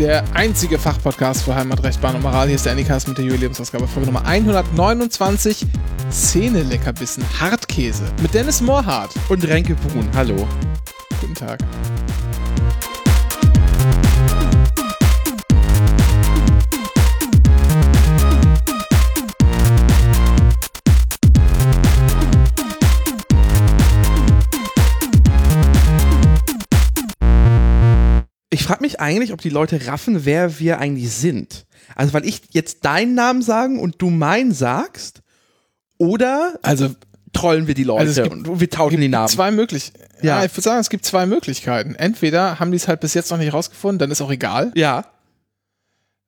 der einzige Fachpodcast für Heimatrecht, Bahn und Moral. Hier ist der Anycast mit der Jubiläumsausgabe Folge Nummer 129. Zähne-Leckerbissen, Hartkäse mit Dennis Mohrhardt. Und Renke Brun, hallo. Guten Tag. Ich frage mich eigentlich, ob die Leute raffen, wer wir eigentlich sind. Also, weil ich jetzt deinen Namen sagen und du meinen sagst, oder Also, trollen wir die Leute Also gibt- und wir tauschen die Namen. zwei möglich. Ja. Ja. ich würde sagen, es gibt zwei Möglichkeiten. Entweder haben die es halt bis jetzt noch nicht rausgefunden, dann ist auch egal. Ja.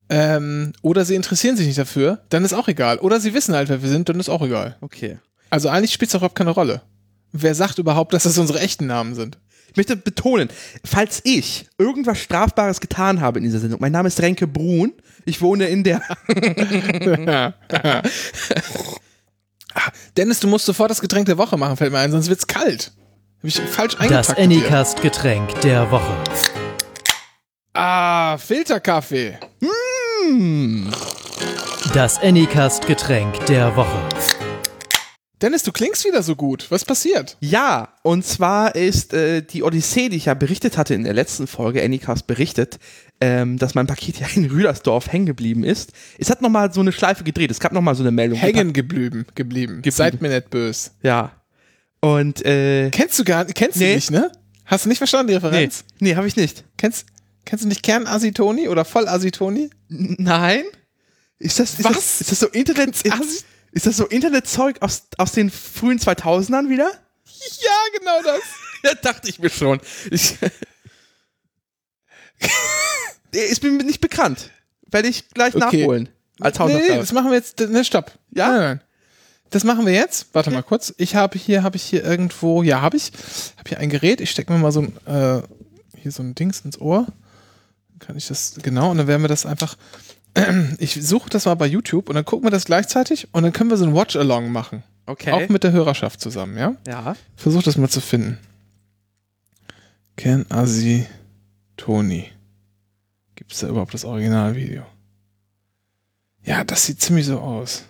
Ähm, oder sie interessieren sich nicht dafür, dann ist auch egal. Oder sie wissen halt, wer wir sind, dann ist auch egal. Okay. Also eigentlich spielt es überhaupt keine Rolle. Wer sagt überhaupt, dass das unsere echten Namen sind? Ich möchte betonen, falls ich irgendwas Strafbares getan habe in dieser Sendung, mein Name ist Renke Brun, ich wohne in der. Ah, Dennis, du musst sofort das Getränk der Woche machen, fällt mir ein, sonst wird's kalt. Hab ich falsch Das. Anycast-Getränk der Woche. Ah, Filterkaffee. Das Anycast-Getränk der Woche. Dennis, du klingst wieder so gut. Was passiert? Ja, und zwar ist äh, die Odyssee, die ich ja berichtet hatte in der letzten Folge, Anycast berichtet, ähm, dass mein Paket ja in Rüdersdorf hängen geblieben ist. Es hat nochmal so eine Schleife gedreht. Es gab nochmal so eine Meldung. Hängen geblieben, geblieben. Seid mir nicht böse. Ja. Und, äh, Kennst du gar kennst Nee. du nicht, ne? Hast du nicht verstanden, die nee, Referenz? nee, habe ich nicht. Kennst, kennst du nicht Kern-Asitoni oder Voll-Asitoni? Nein? Ist das, ist Was? das, ist das so Internet, ist, das so Internetzeug aus, aus den frühen 2000ern wieder? Ja, genau das. Ja, dachte ich mir schon. Ich, ist mir nicht bekannt. Werde ich gleich Okay. nachholen. Als Nee, nee, Hausaufgabe. das machen wir jetzt. Ne, stopp. Ja? Nein, nein. Das machen wir jetzt. Warte mal kurz. Ich habe hier, habe ich hier irgendwo, ja, habe ich, habe hier ein Gerät. Ich stecke mir mal so ein, äh, hier so ein Dings ins Ohr. Dann kann ich das, genau, und dann werden wir das einfach, ich suche das mal bei YouTube und dann gucken wir das gleichzeitig und dann können wir so ein Watch-Along machen. okay. Auch mit der Hörerschaft zusammen, ja? ja. Versuch das mal zu finden. Ken Asi Tony. Gibt es da überhaupt das Originalvideo? Ja, das sieht ziemlich so aus.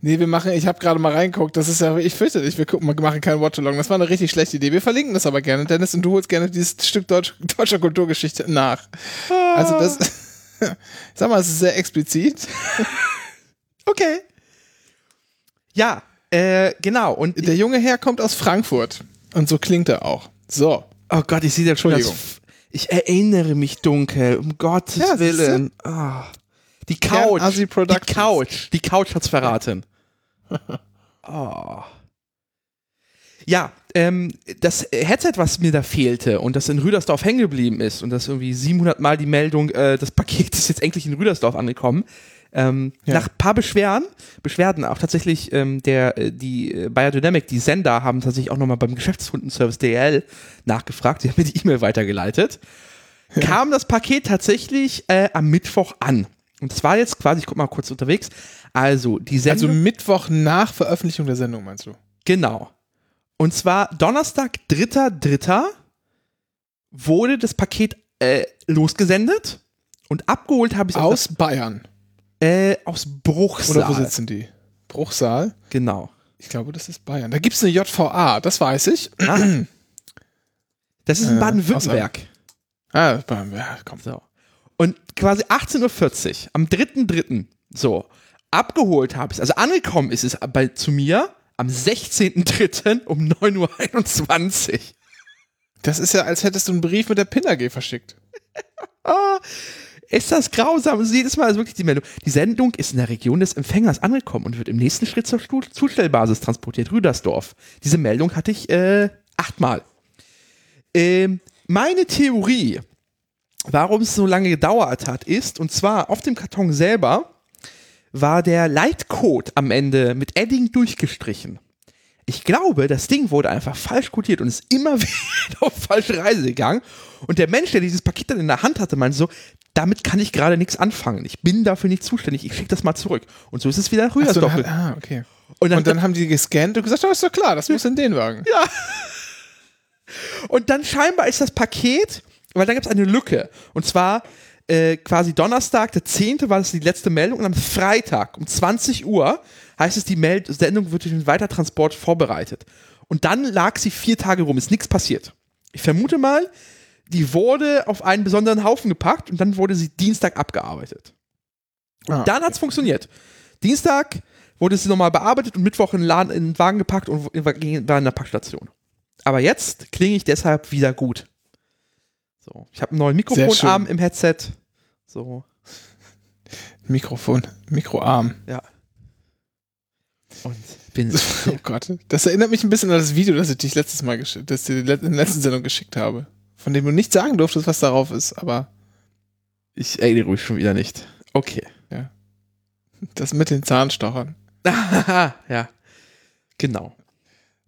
Nee, wir machen, ich habe gerade mal reingeguckt, das ist ja, ich fürchte nicht, wir gucken, wir machen kein Watchalong. Das war eine richtig schlechte Idee. Wir verlinken das aber gerne, Dennis, und du holst gerne dieses Stück Deutsch, deutscher Kulturgeschichte nach. Also das, sag mal, es ist sehr explizit. Okay. Ja, äh, genau. Und Der junge Herr kommt aus Frankfurt. Und so klingt er auch. So. oh Gott, ich sehe das schon. Ich erinnere mich dunkel, um Gottes Ja? Willen. Ah. Die Couch. Die. Couch. Die Couch hat's verraten. oh. Ja, ähm, das Headset, was mir da fehlte und das in Rüdersdorf hängen geblieben ist und das irgendwie 700 Mal die Meldung, äh, das Paket ist jetzt endlich in Rüdersdorf angekommen. Ähm, Ja. Nach ein paar Beschwerden, Beschwerden auch tatsächlich, ähm, der, äh, die äh, Biodynamic, die Sender haben tatsächlich auch nochmal beim Geschäftskundenservice DL nachgefragt, die haben mir die E-Mail weitergeleitet. Kam das Paket tatsächlich äh, am Mittwoch an. Und das war jetzt quasi, ich guck mal kurz unterwegs. Also, die Also Sendung. Mittwoch nach Veröffentlichung der Sendung, meinst du? Genau. Und zwar Donnerstag, 3.3. wurde das Paket äh, losgesendet und abgeholt habe ich es Aus Bayern. äh, aus Bruchsal. Oder wo sitzen die? Bruchsal? Genau. Ich glaube, das ist Bayern. Da gibt es eine JVA, das weiß ich. Ah. Das ist in Äh, Baden-Württemberg. Ah, ja, komm. So. Und quasi 18.40 Uhr, am 3.3. so, abgeholt habe ich es, also angekommen ist es bei, zu mir am 16.3. um 9.21 Uhr. Das ist ja, als hättest du einen Brief mit der PIN AG verschickt. Ah, ist das grausam. Jedes Mal ist wirklich die Meldung. Die Sendung ist in der Region des Empfängers angekommen und wird im nächsten Schritt zur Zustellbasis transportiert. Rüdersdorf. Diese Meldung hatte ich äh, achtmal. Ähm, meine Theorie, warum es so lange gedauert hat, ist, und zwar auf dem Karton selber war der Leitcode am Ende mit Edding durchgestrichen. Ich glaube, das Ding wurde einfach falsch codiert und ist immer wieder auf falsche Reise gegangen. Und der Mensch, der dieses Paket dann in der Hand hatte, meinte so, damit kann ich gerade nichts anfangen. Ich bin dafür nicht zuständig. Ich schicke das mal zurück. Und so ist es wieder nach Ach so, ah, okay. und, dann, Und dann haben die gescannt und gesagt, oh, ist doch klar, das muss in den Wagen. und dann scheinbar ist das Paket, weil da gab es eine Lücke. Und zwar äh, quasi Donnerstag, der 10. war das die letzte Meldung und am Freitag um 20 Uhr heißt es, die Meld Sendung wird durch den Weitertransport vorbereitet. Und dann lag sie vier Tage rum, ist nichts passiert. Ich vermute mal, die wurde auf einen besonderen Haufen gepackt und dann wurde sie Dienstag abgearbeitet. Und Ah, dann hat's funktioniert. Dienstag wurde sie nochmal bearbeitet und Mittwoch in den, Laden, in den Wagen gepackt und war in der Packstation. Aber jetzt klinge ich deshalb wieder gut. So, ich habe einen neuen Mikrofonarm im Headset. So, Mikrofon, Mikroarm. ja. Und bin. Oh Gott. Das erinnert mich ein bisschen an das Video, das ich dich letztes Mal geschickt, das ich dir in der letzten Sendung geschickt habe. Von dem du nicht sagen durftest, was darauf ist, aber Ich erinnere mich schon wieder nicht. Okay. das mit den Zahnstochern. ja. Genau.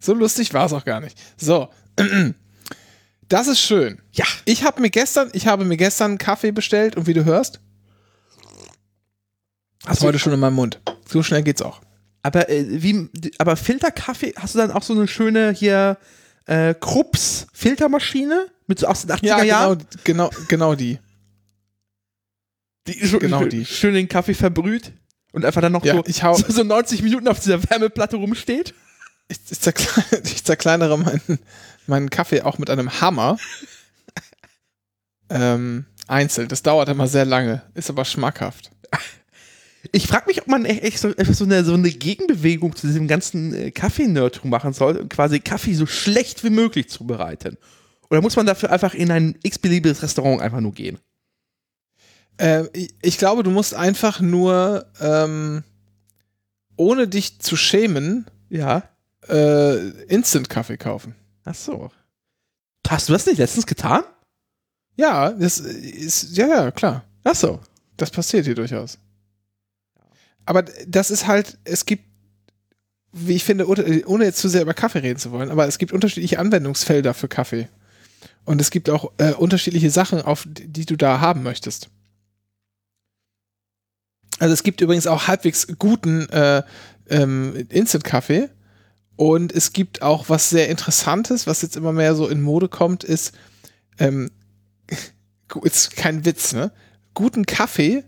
So lustig war es auch gar nicht. So. Das ist schön. Ja. Ich habe mir gestern, ich habe mir gestern einen Kaffee bestellt und wie du hörst, ist heute schon in meinem Mund. So schnell geht's auch. Aber äh, wie, aber Filterkaffee, hast du dann auch so eine schöne hier äh, Krups Filtermaschine mit so aus den 80er Ja, Jahren? genau, genau, genau die. Die, genau die. Schön den Kaffee verbrüht und einfach dann noch Ja, so, ich hau- so, so 90 Minuten auf dieser Wärmeplatte rumsteht. Ich, ich, zerkle ich zerkleinere meinen, meinen Kaffee auch mit einem Hammer. ähm, einzeln. Das dauert immer sehr lange, ist aber schmackhaft. Ich frage mich, ob man echt, echt so, so, eine, so eine Gegenbewegung zu diesem ganzen äh, Kaffee-Nerdtum machen soll und quasi Kaffee so schlecht wie möglich zubereiten. Oder muss man dafür einfach in ein x-beliebiges Restaurant einfach nur gehen? Äh, ich, ich glaube, du musst einfach nur, ähm, ohne dich zu schämen, Ja. äh, Instant-Kaffee kaufen. Ach so. Hast du das nicht letztens getan? Ja, das ist, ja, ja, klar. Ach so. Das passiert hier durchaus. Aber das ist halt, es gibt, wie ich finde, ohne jetzt zu sehr über Kaffee reden zu wollen, aber es gibt unterschiedliche Anwendungsfelder für Kaffee. Und es gibt auch äh, unterschiedliche Sachen, auf die, die du da haben möchtest. Also es gibt übrigens auch halbwegs guten äh, ähm, Instant-Kaffee. Und es gibt auch was sehr Interessantes, was jetzt immer mehr so in Mode kommt, ist, ähm, ist kein Witz, ne? Guten Kaffee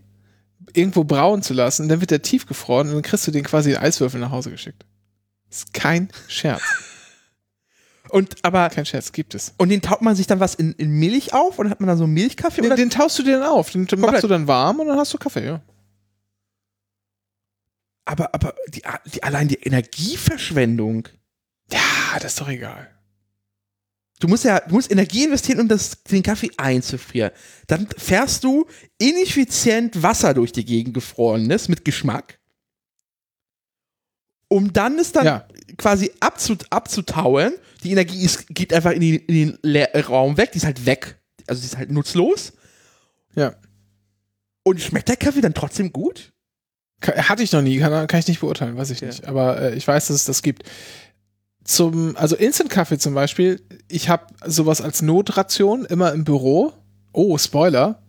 irgendwo brauen zu lassen, dann wird der tiefgefroren und dann kriegst du den quasi in Eiswürfel nach Hause geschickt. Ist kein Scherz. Und aber Kein Scherz, gibt es. und den taucht man sich dann was in, in Milch auf und hat man dann so Milchkaffee Den, oder den taust du dir dann auf, den, den Komplett. machst du dann warm und dann hast du Kaffee, ja. Aber aber die, die allein die Energieverschwendung. Ja, das ist doch egal. Du musst ja du musst Energie investieren, um das, den Kaffee einzufrieren. Dann fährst du ineffizient Wasser durch die Gegend gefrorenes mit Geschmack. Um dann es dann Ja. quasi abzu, abzutauen. Die Energie ist, geht einfach in, die, in den Leer Raum weg, die ist halt weg. Also die ist halt nutzlos. Ja. Und schmeckt der Kaffee dann trotzdem gut? Hatte ich noch nie, kann, kann ich nicht beurteilen, weiß ich Ja. nicht. Aber äh, ich weiß, dass es das gibt. Zum, also Instant-Kaffee zum Beispiel, ich habe sowas als Notration immer im Büro. Oh, Spoiler.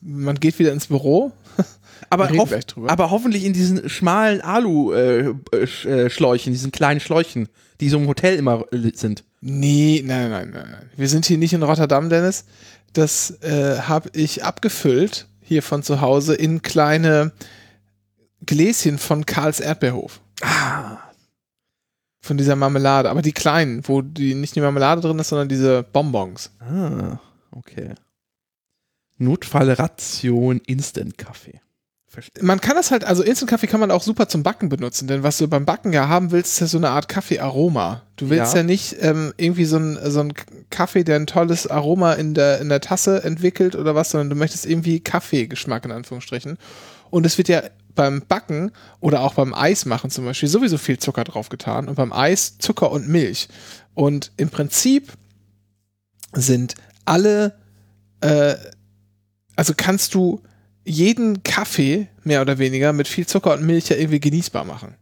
Man geht wieder ins Büro. Aber, drüber. aber hoffentlich in diesen schmalen Alu-Schläuchen, diesen kleinen Schläuchen, die so im Hotel immer äh, sind. Nee, nein, nein, nein, nein. Wir sind hier nicht in Rotterdam, Dennis. Das äh, habe ich abgefüllt hier von zu Hause in kleine Gläschen von Karls Erdbeerhof. Ah. Von dieser Marmelade. Aber die kleinen, wo die nicht die Marmelade drin ist, sondern diese Bonbons. Ah, okay. Notfallration Instant-Kaffee. Verstehe. Man kann das halt, also Instant-Kaffee kann man auch super zum Backen benutzen, denn was du beim Backen ja haben willst, ist ja so eine Art Kaffee-Aroma. Du willst ja, Ja. nicht ähm, irgendwie so ein, so ein Kaffee, der ein tolles Aroma in der, in der Tasse entwickelt oder was, sondern du möchtest irgendwie Kaffeegeschmack in Anführungsstrichen. Und es wird ja beim Backen oder auch beim Eismachen zum Beispiel sowieso viel Zucker drauf getan und beim Eis Zucker und Milch. Und im Prinzip sind alle, äh, also kannst du jeden Kaffee mehr oder weniger mit viel Zucker und Milch ja irgendwie genießbar machen.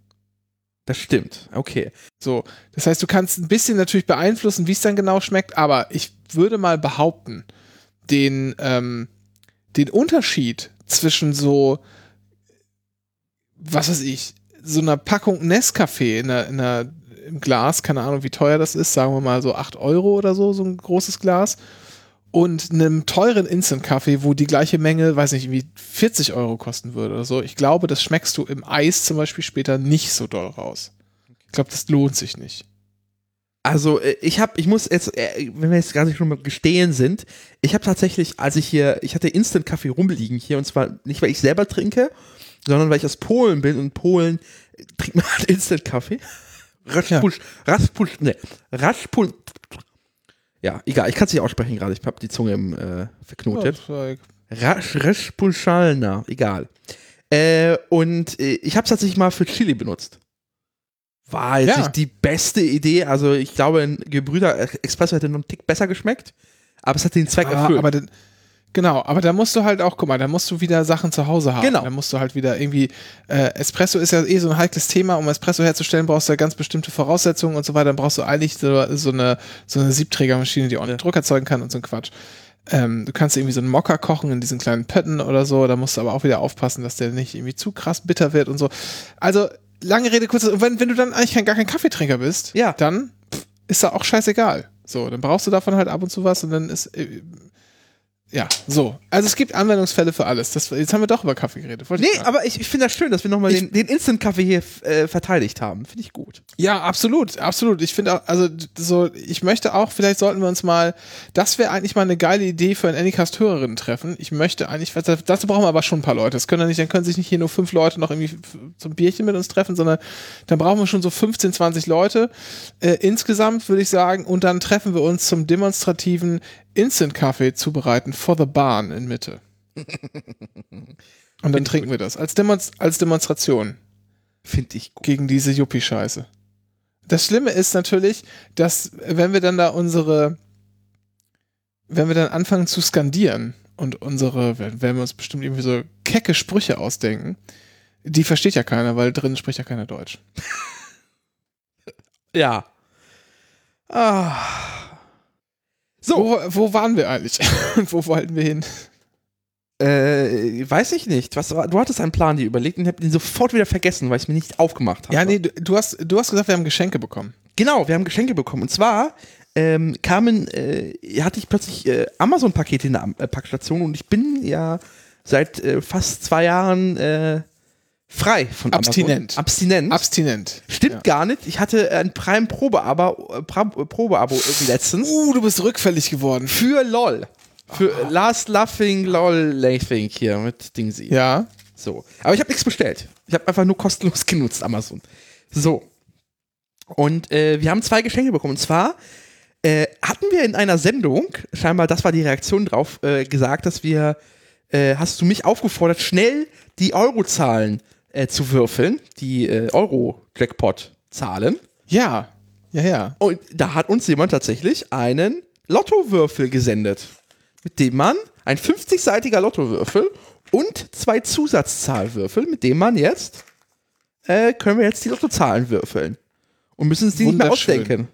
Das stimmt. Okay. So, das heißt, du kannst ein bisschen natürlich beeinflussen, wie es dann genau schmeckt, aber ich würde mal behaupten, den, ähm, den Unterschied zwischen so, was weiß ich, so einer Packung Nescafé in einer, in einer, im Glas, keine Ahnung, wie teuer das ist, sagen wir mal so 8 Euro oder so, so ein großes Glas, und einem teuren Instant-Kaffee, wo die gleiche Menge, weiß nicht, wie 40 Euro kosten würde oder so, ich glaube, das schmeckst du im Eis zum Beispiel später nicht so doll raus. Ich glaube, das lohnt sich nicht. Also äh, ich habe, ich muss jetzt, äh, wenn wir jetzt gar nicht schon mal gestehen sind, ich habe tatsächlich, als ich hier, ich hatte Instant-Kaffee rumliegen hier und zwar nicht, weil ich selber trinke, sondern weil ich aus Polen bin und Polen äh, trinkt man halt Instant-Kaffee. Raspusch, Raspusch, ne, Raspusch, ja, egal, ich kann es nicht aussprechen gerade, ich habe die Zunge im, äh, verknotet. Rasch, Raspuschalna, egal. Äh, und äh, ich habe es tatsächlich mal für Chili benutzt. War jetzt Ja. nicht die beste Idee. Also ich glaube, ein Gebrüder Espresso hätte noch einen Tick besser geschmeckt. Aber es hat den Zweck Ah, erfüllt. aber dann, genau, aber da musst du halt auch, guck mal, da musst du wieder Sachen zu Hause haben. Genau. Da musst du halt wieder irgendwie, äh, Espresso ist ja eh so ein heikles Thema. Um Espresso herzustellen, brauchst du ja ganz bestimmte Voraussetzungen und so weiter. Dann brauchst du eigentlich so, so eine, so eine Siebträgermaschine, die ordentlich Druck erzeugen kann und so ein Quatsch. Ähm, du kannst irgendwie so einen Mokka kochen in diesen kleinen Pötten oder so. Da musst du aber auch wieder aufpassen, dass der nicht irgendwie zu krass bitter wird und so. Also, lange Rede, kurz, wenn, wenn du dann eigentlich kein, gar kein Kaffeetrinker bist, Ja. dann pff, ist da auch scheißegal. So, dann brauchst du davon halt ab und zu was und dann ist, äh, ja, so. Also es gibt Anwendungsfälle für alles. Das, jetzt haben wir doch über Kaffee geredet. Wollte ich nee, sagen. aber ich, ich finde das schön, dass wir nochmal Ich- den, den Instant-Kaffee hier äh, verteidigt haben. Finde ich gut. Ja, absolut, absolut. Ich finde auch, also so, ich möchte auch, vielleicht sollten wir uns mal, das wäre eigentlich mal eine geile Idee für ein Anycast-Hörerinnen-Treffen. Ich möchte eigentlich, dazu brauchen wir aber schon ein paar Leute. Das können ja nicht, dann können sich nicht hier nur fünf Leute noch irgendwie f- zum Bierchen mit uns treffen, sondern dann brauchen wir schon so 15, 20 Leute äh, insgesamt, würde ich sagen. Und dann treffen wir uns zum demonstrativen Instant-Kaffee zubereiten for the Bahn in Mitte. Und dann trinken wir das als, Demonst als Demonstration Finde ich gut. gegen diese Yuppie-Scheiße. Das Schlimme ist natürlich, dass wenn wir dann da unsere, wenn wir dann anfangen zu skandieren und unsere, wenn wenn wir uns bestimmt irgendwie so kecke Sprüche ausdenken, die versteht ja keiner, weil drin spricht ja keiner Deutsch. Ja. Ah. So, Wo, wo waren wir eigentlich? Und wo wollten wir hin? äh, weiß ich nicht. Was, du hattest einen Plan dir überlegt und ich habe ihn sofort wieder vergessen, weil ich es mir nicht aufgemacht habe. Ja, nee, du, du hast, du hast gesagt, wir haben Geschenke bekommen. Genau, wir haben Geschenke bekommen. Und zwar ähm, kamen, äh, hatte ich plötzlich äh, Amazon-Pakete in der Am- äh, Packstation und ich bin ja seit äh, fast zwei Jahren äh, frei von Abstinent. Amazon. Abstinent. Abstinent. Stimmt Ja. gar nicht. Ich hatte ein Prime-Probeabo äh, Pra- Probeabo irgendwie letztens. Uh, du bist rückfällig geworden. Für LOL. Für äh, Last Laughing LOL Laughing hier mit Dingsy. Ja. So. Aber ich habe nichts bestellt. Ich habe einfach nur kostenlos genutzt, Amazon. So. Und äh, wir haben zwei Geschenke bekommen. Und zwar äh, hatten wir in einer Sendung, scheinbar das war die Reaktion drauf, äh, gesagt, dass wir, äh, hast du mich aufgefordert, schnell die Eurozahlen äh, zu würfeln, die äh, Euro-Jackpot-Zahlen. Ja. Ja, ja. Und da hat uns jemand tatsächlich einen Lottowürfel gesendet, mit dem man, ein 50-seitiger Lottowürfel und zwei Zusatzzahlwürfel, mit dem man jetzt, äh, können wir jetzt die Lottozahlen würfeln. Und müssen uns die nicht mehr ausdenken.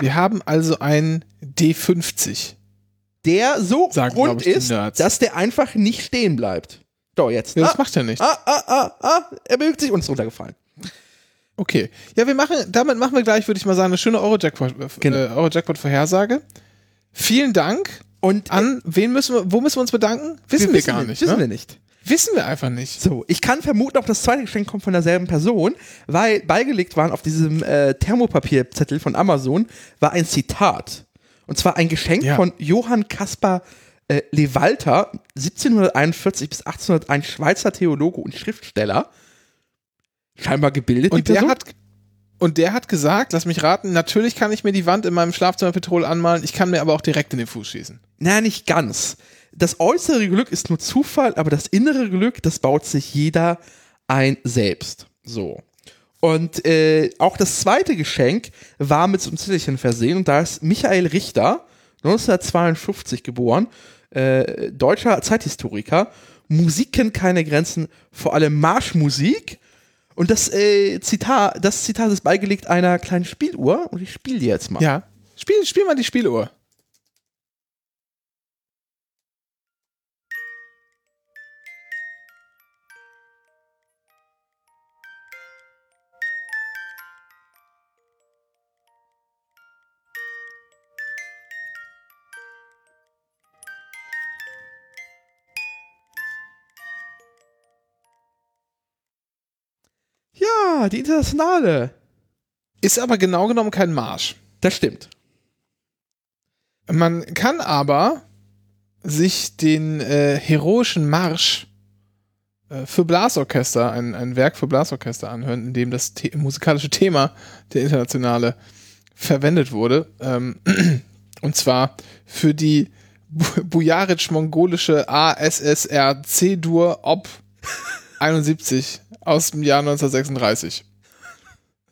Wir haben also einen D50. Der so Sagen, rund ist, dass der einfach nicht stehen bleibt. So, jetzt. Ja, das ah, macht er nicht. ah, ah, ah, ah, er bewegt sich uns runtergefallen. Okay. Ja, wir machen, damit machen wir gleich, würde ich mal sagen, eine schöne äh, Genau. Euro-Jackpot-Vorhersage. Vielen Dank. Und An wen müssen wir, wo müssen wir uns bedanken? Wissen wir, gar nicht. Wissen ne? wir nicht. Wissen wir einfach nicht. So, ich kann vermuten, auch das zweite Geschenk kommt von derselben Person, weil beigelegt waren auf diesem äh, Thermopapierzettel von Amazon war ein Zitat. Und zwar ein Geschenk Ja. von Johann Caspar äh, Lewalter, 1741 bis 1801 Schweizer Theologe und Schriftsteller. Scheinbar gebildet, Und der Person. hat und der hat gesagt, lass mich raten, natürlich kann ich mir die Wand in meinem Schlafzimmer Petrol anmalen, ich kann mir aber auch direkt in den Fuß schießen. Na, nicht ganz. Das äußere Glück ist nur Zufall, aber das innere Glück, das baut sich jeder ein selbst. So. Und äh, auch das zweite Geschenk war mit so einem Zettelchen versehen und da ist Michael Richter, 1952 geboren, äh, deutscher Zeithistoriker, Musik kennt keine Grenzen, vor allem Marschmusik. Und das äh, Zitat, das Zitat ist beigelegt einer kleinen Spieluhr und ich spiele die jetzt mal. Ja. Spiel, spiel mal die Spieluhr. Ja, die internationale. Ist aber genau genommen kein Marsch. Das stimmt. Man kann aber sich den äh, heroischen Marsch äh, für Blasorchester, ein, ein Werk für Blasorchester anhören, in dem das The musikalische Thema der Internationale verwendet wurde. Ähm, und zwar für die Bu- Bujaric-mongolische ASSR C-Dur Op 71 aus dem Jahr 1936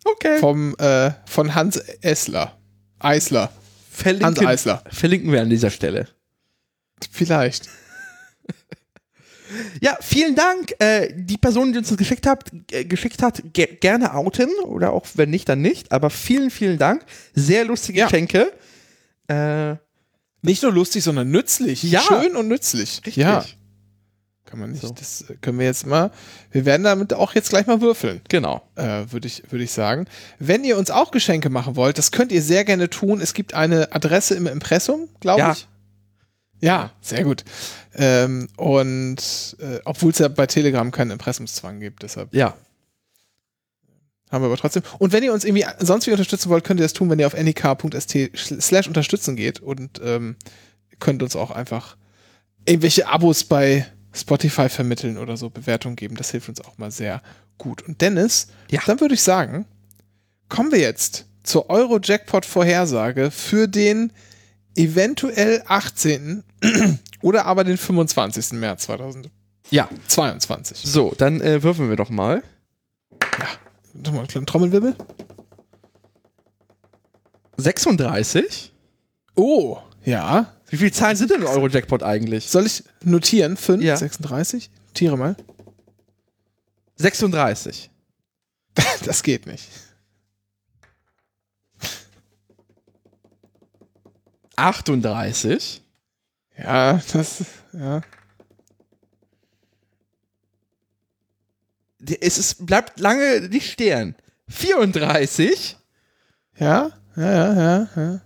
Okay. vom, äh, von Hans Essler. Eisler. Hans Verlinken, Eisler. verlinken wir an dieser Stelle. Vielleicht. Ja, vielen Dank. Äh, die Person, die uns das geschickt hat, äh, geschickt hat, ge gerne outen oder auch wenn nicht, dann nicht. Aber vielen, vielen Dank. Sehr lustige Ja. Geschenke. Äh, Nicht nur lustig, sondern nützlich. Ja. Schön und nützlich. richtig. Ja. Kann man nicht. So. Das äh, können wir jetzt mal. Wir werden damit auch jetzt gleich mal würfeln, Genau. äh, würde ich, würde ich sagen. Wenn ihr uns auch Geschenke machen wollt, das könnt ihr sehr gerne tun. Es gibt eine Adresse im Impressum, glaube Ja. ich. Ja, sehr gut. Ähm, und äh, obwohl es ja bei Telegram keinen Impressumszwang gibt, deshalb Ja. haben wir aber trotzdem. Und wenn ihr uns irgendwie sonst wie unterstützen wollt, könnt ihr das tun, wenn ihr auf nik.st slash unterstützen geht und ähm, könnt uns auch einfach irgendwelche Abos bei Spotify vermitteln oder so, Bewertungen geben. Das hilft uns auch mal sehr gut. Und Dennis, Ja. dann würde ich sagen, kommen wir jetzt zur Euro-Jackpot-Vorhersage für den eventuell 18. oder aber den 25. März 2022. Ja. So, dann äh, würfeln wir doch mal. Nochmal einen kleinen Trommelwirbel. 36. Oh, ja. Wie viele Zahlen sind denn im Euro-Jackpot eigentlich? Soll ich notieren? 5, Ja. 36? Tiere mal. 36. Das geht nicht. 38. Ja, das, ja. Es ist, bleibt lange nicht stehen. 34. Ja, ja, ja, ja, ja.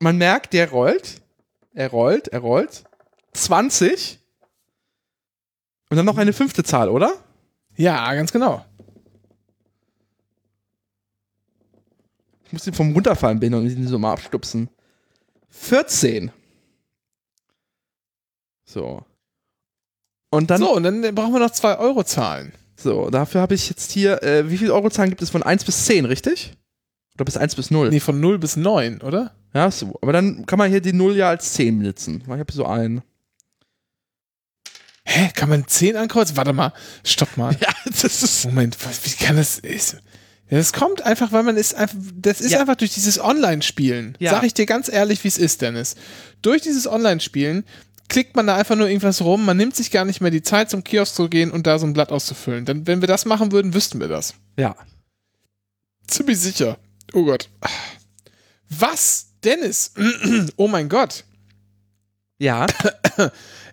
Man merkt, der rollt. Er rollt, er rollt. 20. Und dann noch eine fünfte Zahl, oder? Ja, ganz genau. Ich muss ihn vom Runterfallen bin und ihn so mal abstupsen. 14. So. Und dann, so, und dann brauchen wir noch 2 Euro zahlen. so, dafür habe ich jetzt hier, äh, wie viele Eurozahlen gibt es von 1 bis 10, richtig? Oder bis 1 bis 0? Nee, von 0 bis 9, oder? Ja, so. Aber dann kann man hier die 0 ja als 10 benutzen. Ich habe so einen. Hä, kann man 10 ankreuzen? Warte mal, stopp mal. Ja, das ist. Moment, wie kann das? Ist, ja, das kommt einfach, weil man ist einfach, das ist Ja. einfach durch dieses Online-Spielen. Ja. Sag ich dir ganz ehrlich, wie es ist, Dennis. Durch dieses Online-Spielen klickt man da einfach nur irgendwas rum, man nimmt sich gar nicht mehr die Zeit, zum Kiosk zu gehen und da so ein Blatt auszufüllen. Dann, wenn wir das machen würden, wüssten wir das. Ja. Ziemlich sicher. Oh Gott. Was? Dennis? Oh mein Gott. Ja.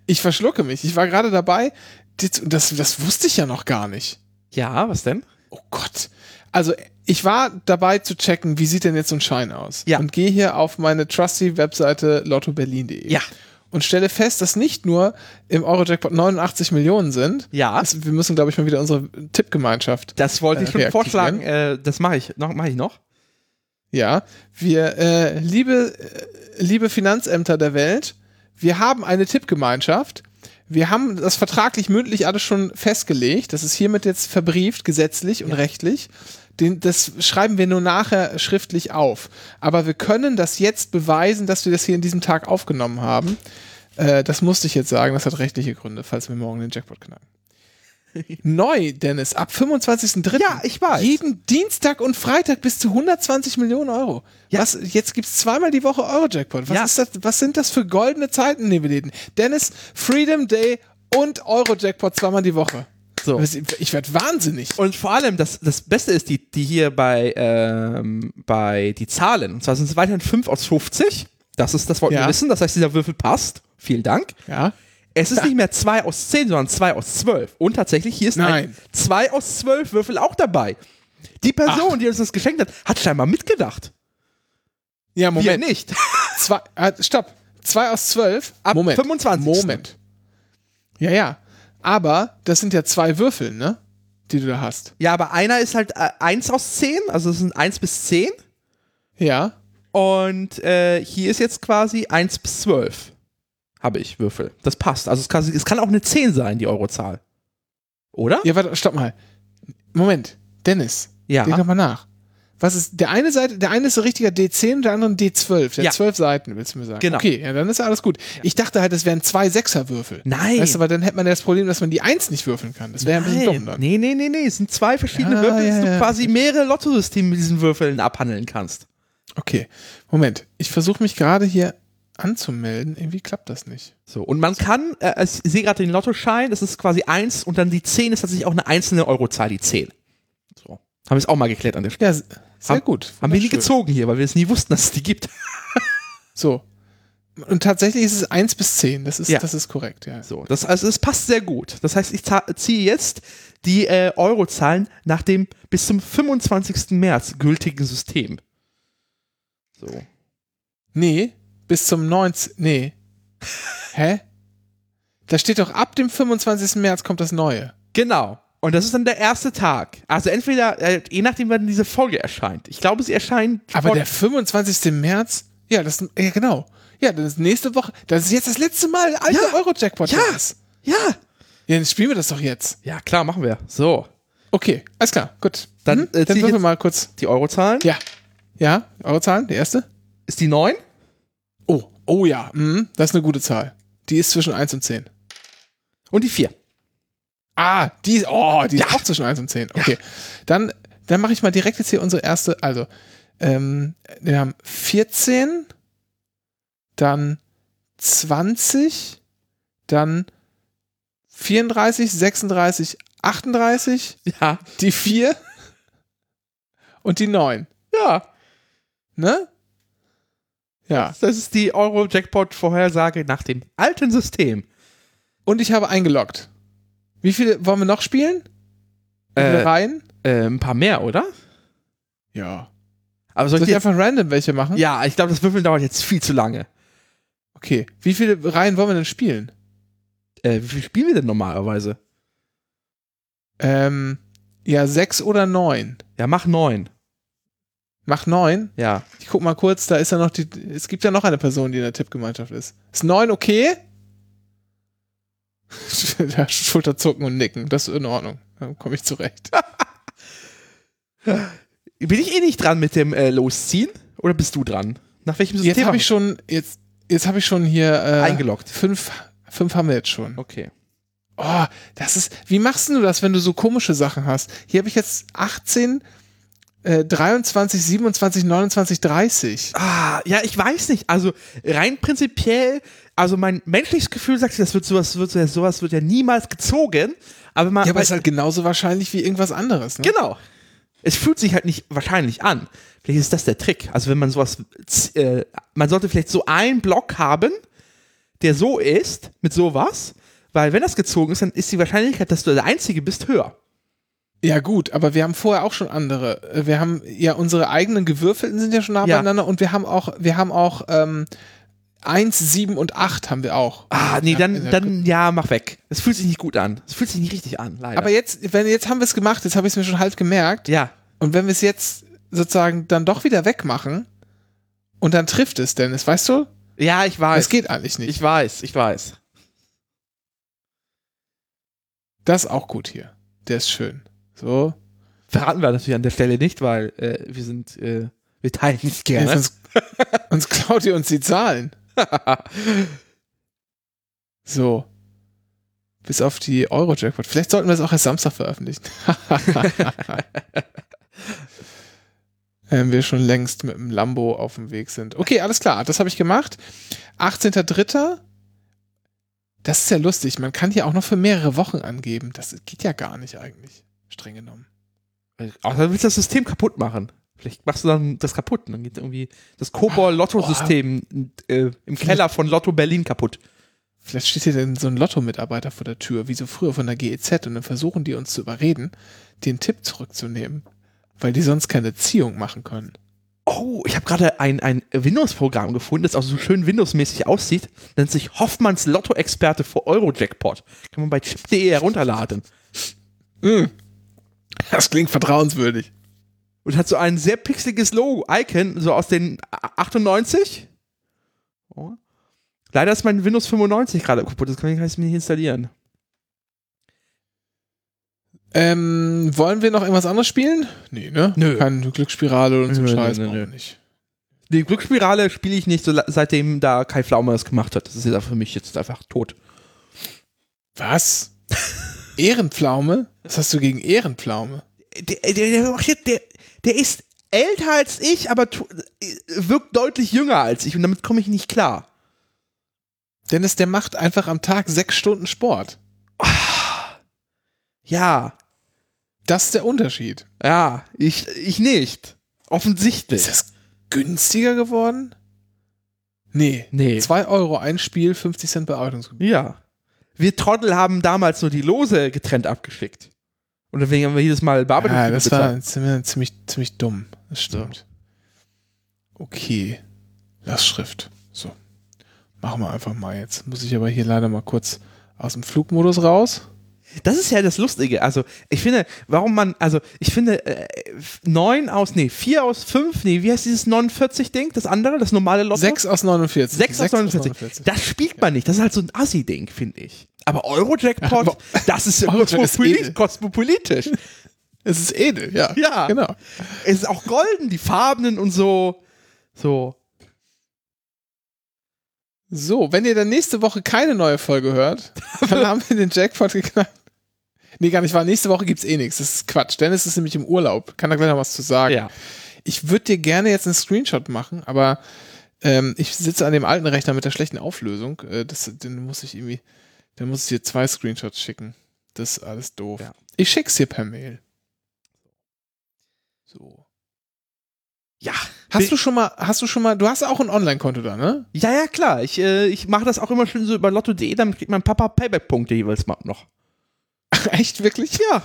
Ich verschlucke mich. Ich war gerade dabei. Das, das, wusste ich ja noch gar nicht. Ja, was denn? Oh Gott. Also, ich war dabei zu checken, wie sieht denn jetzt so ein Schein aus? Ja. Und gehe hier auf meine trusty Webseite lottoberlin.de. Ja. Und stelle fest, dass nicht nur im Eurojackpot 89 Millionen sind. Ja. Das, wir müssen, glaube ich, mal wieder unsere Tippgemeinschaft. Das wollte ich Äh, schon vorschlagen. Äh, das mache ich. Noch, mache ich noch. Ja. Wir, äh, liebe, äh, liebe Finanzämter der Welt, wir haben eine Tippgemeinschaft. Wir haben das vertraglich mündlich alles schon festgelegt. Das ist hiermit jetzt verbrieft, gesetzlich und rechtlich. Den, das schreiben wir nur nachher schriftlich auf. Aber wir können das jetzt beweisen, dass wir das hier in diesem Tag aufgenommen haben. Äh, das musste ich jetzt sagen. Das hat rechtliche Gründe, falls wir morgen den Jackpot knacken. Neu, Dennis, ab 25.03. Ja, ich weiß. Jeden Dienstag und Freitag bis zu 120 Millionen Euro. Ja. Was, jetzt gibt's zweimal die Woche Euro-Jackpot. Was, Ja. ist das, was sind das für goldene Zeiten, wir leben? Dennis, Freedom Day und Euro-Jackpot zweimal die Woche. So. Ich, ich werde wahnsinnig. Und vor allem, das, das Beste ist, die, die hier bei, ähm, bei die Zahlen. Und zwar sind es weiterhin 5 aus 50. Das ist, das wollten Ja. wir wissen. Das heißt, dieser Würfel passt. Vielen Dank. Ja. Es ist nicht mehr 2 aus 10, sondern 2 aus 12. Und tatsächlich, hier ist ein Nein. 2 aus 12 Würfel auch dabei. Die Person, die uns das geschenkt hat, hat scheinbar mitgedacht. Ja, Moment. Wir nicht. Zwei, äh, stopp. Zwei aus zwölf. Ab Moment. 25.. Moment. Ja, ja. Aber das sind ja zwei Würfel, ne? Die du da hast. Ja, aber einer ist halt äh, 1 aus 10, also es sind 1 bis 10. Ja. Und äh, hier ist jetzt quasi 1 bis 12. Habe ich Würfel. Das passt. Also es kann, es kann auch eine 10 sein, die Eurozahl. Oder? Ja, warte, stopp mal. Moment. Dennis, Ja. denk doch mal nach. Was ist, der eine Seite, der eine ist ein richtiger D10 und der andere ein D12. Der Ja. hat zwölf Seiten, willst du mir sagen. Genau. Okay, ja, dann ist ja alles gut. Ich dachte halt, das wären zwei Sechserwürfel. Nein. Weißt du, aber dann hätte man ja das Problem, dass man die Eins nicht würfeln kann. Das wäre ein bisschen dumm dann. Nee, nee, nee, nee. Es sind zwei verschiedene Ja, Würfel, ja, dass du quasi mehrere Lottosysteme mit diesen Würfeln abhandeln kannst. Okay, Moment. Ich versuche mich gerade hier anzumelden. Irgendwie klappt das nicht. So, und man kann, äh, ich sehe gerade den Lottoschein, das ist quasi 1 und dann die 10 ist tatsächlich auch eine einzelne Eurozahl, die 10. So. Haben wir es auch mal geklärt an der Stelle. Ja, sehr Haben- gut. Haben wir nie gezogen hier, weil wir es nie wussten, dass es die gibt. So. Und tatsächlich ist es 1 bis 10. Das ist, Ja. das ist korrekt, ja. So, das, also es passt sehr gut. Das heißt, ich ziehe jetzt die äh, Eurozahlen nach dem bis zum 25. März gültigen System. So. Nee, bis zum 19. Nee. Hä? Da steht doch, ab dem 25. März kommt das Neue. Genau. Und das ist dann der erste Tag. Also entweder, äh, je nachdem, wann diese Folge erscheint. Ich glaube, sie erscheint. Aber der 25. März, ja, das ja genau. Ja, das ist nächste Woche. Das ist jetzt das letzte Mal alter Ja. Euro-Jackpot. Ja. Ja. Ja, dann spielen wir das doch jetzt. Ja, klar, machen wir. So. Okay, alles klar, gut. Dann, Hm? äh, dann würfeln wir mal kurz. Die Eurozahlen. Ja. Ja, eure Zahlen, die erste? Ist die 9? Oh, ja, mhm, das ist eine gute Zahl. Die ist zwischen 1 und 10. Und die 4. Ah, die, oh, die ist auch zwischen 1 und 10. Okay. Dann, dann mache ich mal direkt jetzt hier unsere erste, also, ähm, wir haben 14, dann 20, dann 34, 36, 38, Ja. die 4 und die 9. Ja. Ne? Ja. Das ist die Euro-Jackpot-Vorhersage nach dem alten System. Und ich habe eingeloggt. Wie viele wollen wir noch spielen? Wie viele Äh, Reihen? Äh, ein paar mehr, oder? Ja. Aber soll Soll ich ich einfach random welche machen? Ja, ich glaube, das Würfeln dauert jetzt viel zu lange. Okay. Wie viele Reihen wollen wir denn spielen? Äh, wie viel spielen wir denn normalerweise? Ähm, ja, sechs oder neun. Ja, mach neun. Mach neun. Ja. Ich guck mal kurz, da ist ja noch die. Es gibt ja noch eine Person, die in der Tippgemeinschaft ist. Ist neun okay? Ja, Schulterzucken und nicken. Das ist in Ordnung. Dann komme ich zurecht. Bin ich eh nicht dran mit dem äh, Losziehen? Oder bist du dran? Nach welchem System? Jetzt habe ich schon, jetzt, jetzt habe ich schon hier äh, Eingeloggt. Fünf, fünf haben wir jetzt schon. Okay. Oh, das ist. Wie machst du das, wenn du so komische Sachen hast? Hier habe ich jetzt 18, äh, 23, 27, 29, 30. Ah, ja, ich weiß nicht. Also rein prinzipiell, also mein menschliches Gefühl sagt, das wird sowas, wird ja, sowas wird ja niemals gezogen. Aber man, Ja, aber ist halt genauso wahrscheinlich wie irgendwas anderes. Ne? genau. Es fühlt sich halt nicht wahrscheinlich an. Vielleicht ist das der Trick. Also wenn man sowas, äh, man sollte vielleicht so einen Block haben, der so ist mit sowas, weil wenn das gezogen ist, dann ist die Wahrscheinlichkeit, dass du der Einzige bist, höher. Ja, gut, aber wir haben vorher auch schon andere. Äh, Wir haben ja unsere eigenen Gewürfelten sind ja schon nah Ja. beieinander und wir haben auch, wir haben auch ähm, 1, 7 und 8 haben wir auch. Ah, nee, dann, dann, ja, mach weg. Es fühlt sich nicht gut an. Es fühlt sich nicht richtig an, leider. Aber jetzt, wenn jetzt haben wir es gemacht, jetzt habe ich es mir schon halb gemerkt. ja, Und wenn wir es jetzt sozusagen dann doch wieder wegmachen und dann trifft es Dennis, weißt du? ja, ich weiß. Das geht eigentlich nicht. Ich weiß, ich weiß. das ist auch gut hier. Der ist schön. So. Verraten wir natürlich an der Stelle nicht, weil äh, wir sind, äh, wir teilen nicht gerne. Sonst, sonst klaut ihr uns die Zahlen. So. Bis auf die Euro-Jackpot. Vielleicht sollten wir es auch erst Samstag veröffentlichen. Wenn wir schon längst mit dem Lambo auf dem Weg sind. Okay, alles klar. Das habe ich gemacht. 18.03. Das ist ja lustig. Man kann hier auch noch für mehrere Wochen angeben. Das geht ja gar nicht eigentlich. Streng genommen. Außer willst du das System kaputt machen. Vielleicht machst du dann das kaputt. Dann geht irgendwie das Kobol-Lotto-System äh, im Keller von Lotto Berlin kaputt. Vielleicht steht hier dann so ein Lotto-Mitarbeiter vor der Tür, wie so früher von der GEZ, und dann versuchen die uns zu überreden, den Tipp zurückzunehmen, weil die sonst keine Ziehung machen können. Oh, Oh, ich habe gerade ein, ein Windows-Programm gefunden, das auch so schön Windows-mäßig aussieht. Nennt sich Hoffmanns Lotto-Experte für Euro-Jackpot. Kann man bei chip.de herunterladen. Das klingt vertrauenswürdig. Und hat so ein sehr pixeliges Logo-Icon, so aus den 98. Oh. Leider ist mein Windows 95 gerade kaputt, das kann ich, kann ich mir nicht installieren. Ähm, wollen wir noch irgendwas anderes spielen? Nee, ne? Nö. Keine Glücksspirale und so Nö, nö, Scheiß. nö, nö. wir nicht. Die Glücksspirale spiele ich nicht, so, seitdem da Kai Pflaume das gemacht hat. Das ist jetzt für mich jetzt einfach tot. Was? Ehrenpflaume? Was hast du gegen Ehrenpflaume? Der, der, der, der, ist älter als ich, aber wirkt deutlich jünger als ich und damit komme ich nicht klar. Dennis, der macht einfach am Tag sechs Stunden Sport. Ja, Das ist der Unterschied. ja, ich, ich nicht. Offensichtlich. Ist das günstiger geworden? Nee. Nee. 2 Euro ein Spiel, 50 Cent Bearbeitungsgebühr. Ja. Wir Trottel haben damals nur die Lose getrennt abgeschickt. Und deswegen haben wir jedes Mal Ja, Bearbeitungsgebühr das bezahlt. war ziemlich, ziemlich, dumm. Das stimmt. Okay. Lastschrift. So. Machen wir einfach mal jetzt. Muss ich aber hier leider mal kurz aus dem Flugmodus raus. Das ist ja das Lustige. Also, ich finde, warum man, also, ich finde, äh, neun aus, nee, vier aus fünf, nee, wie heißt dieses 49-Ding? Das andere, das normale Lotto? 6 aus 49. Sechs aus 49. Das spielt man nicht. Das ist halt so ein Assi-Ding, finde ich. Aber Eurojackpot, Aber- das ist kosmopolit- kosmopolitisch. Es ist edel, ja. Ja. Genau. es ist auch golden, die Farbenen und so. So. So, wenn ihr dann nächste Woche keine neue Folge hört, dann haben wir den Jackpot geknackt. Nee, gar nicht wahr. Nächste Woche gibt's eh nichts. Das ist Quatsch. Dennis ist nämlich im Urlaub. Kann da gleich noch was zu sagen. Ja. Ich würde dir gerne jetzt einen Screenshot machen, aber ähm, ich sitze an dem alten Rechner mit der schlechten Auflösung. Äh, das, den muss ich irgendwie, dann muss ich dir zwei Screenshots schicken. Das ist alles doof. Ja. Ich schick's dir per Mail. So. Ja. Hast du schon mal, hast du schon mal, du hast auch ein Online-Konto da, ne? Ja, ja, klar. Ich, äh, ich mache das auch immer schön so über lotto.de, damit kriegt mein Papa Payback-Punkte jeweils mal noch. Echt wirklich? Ja.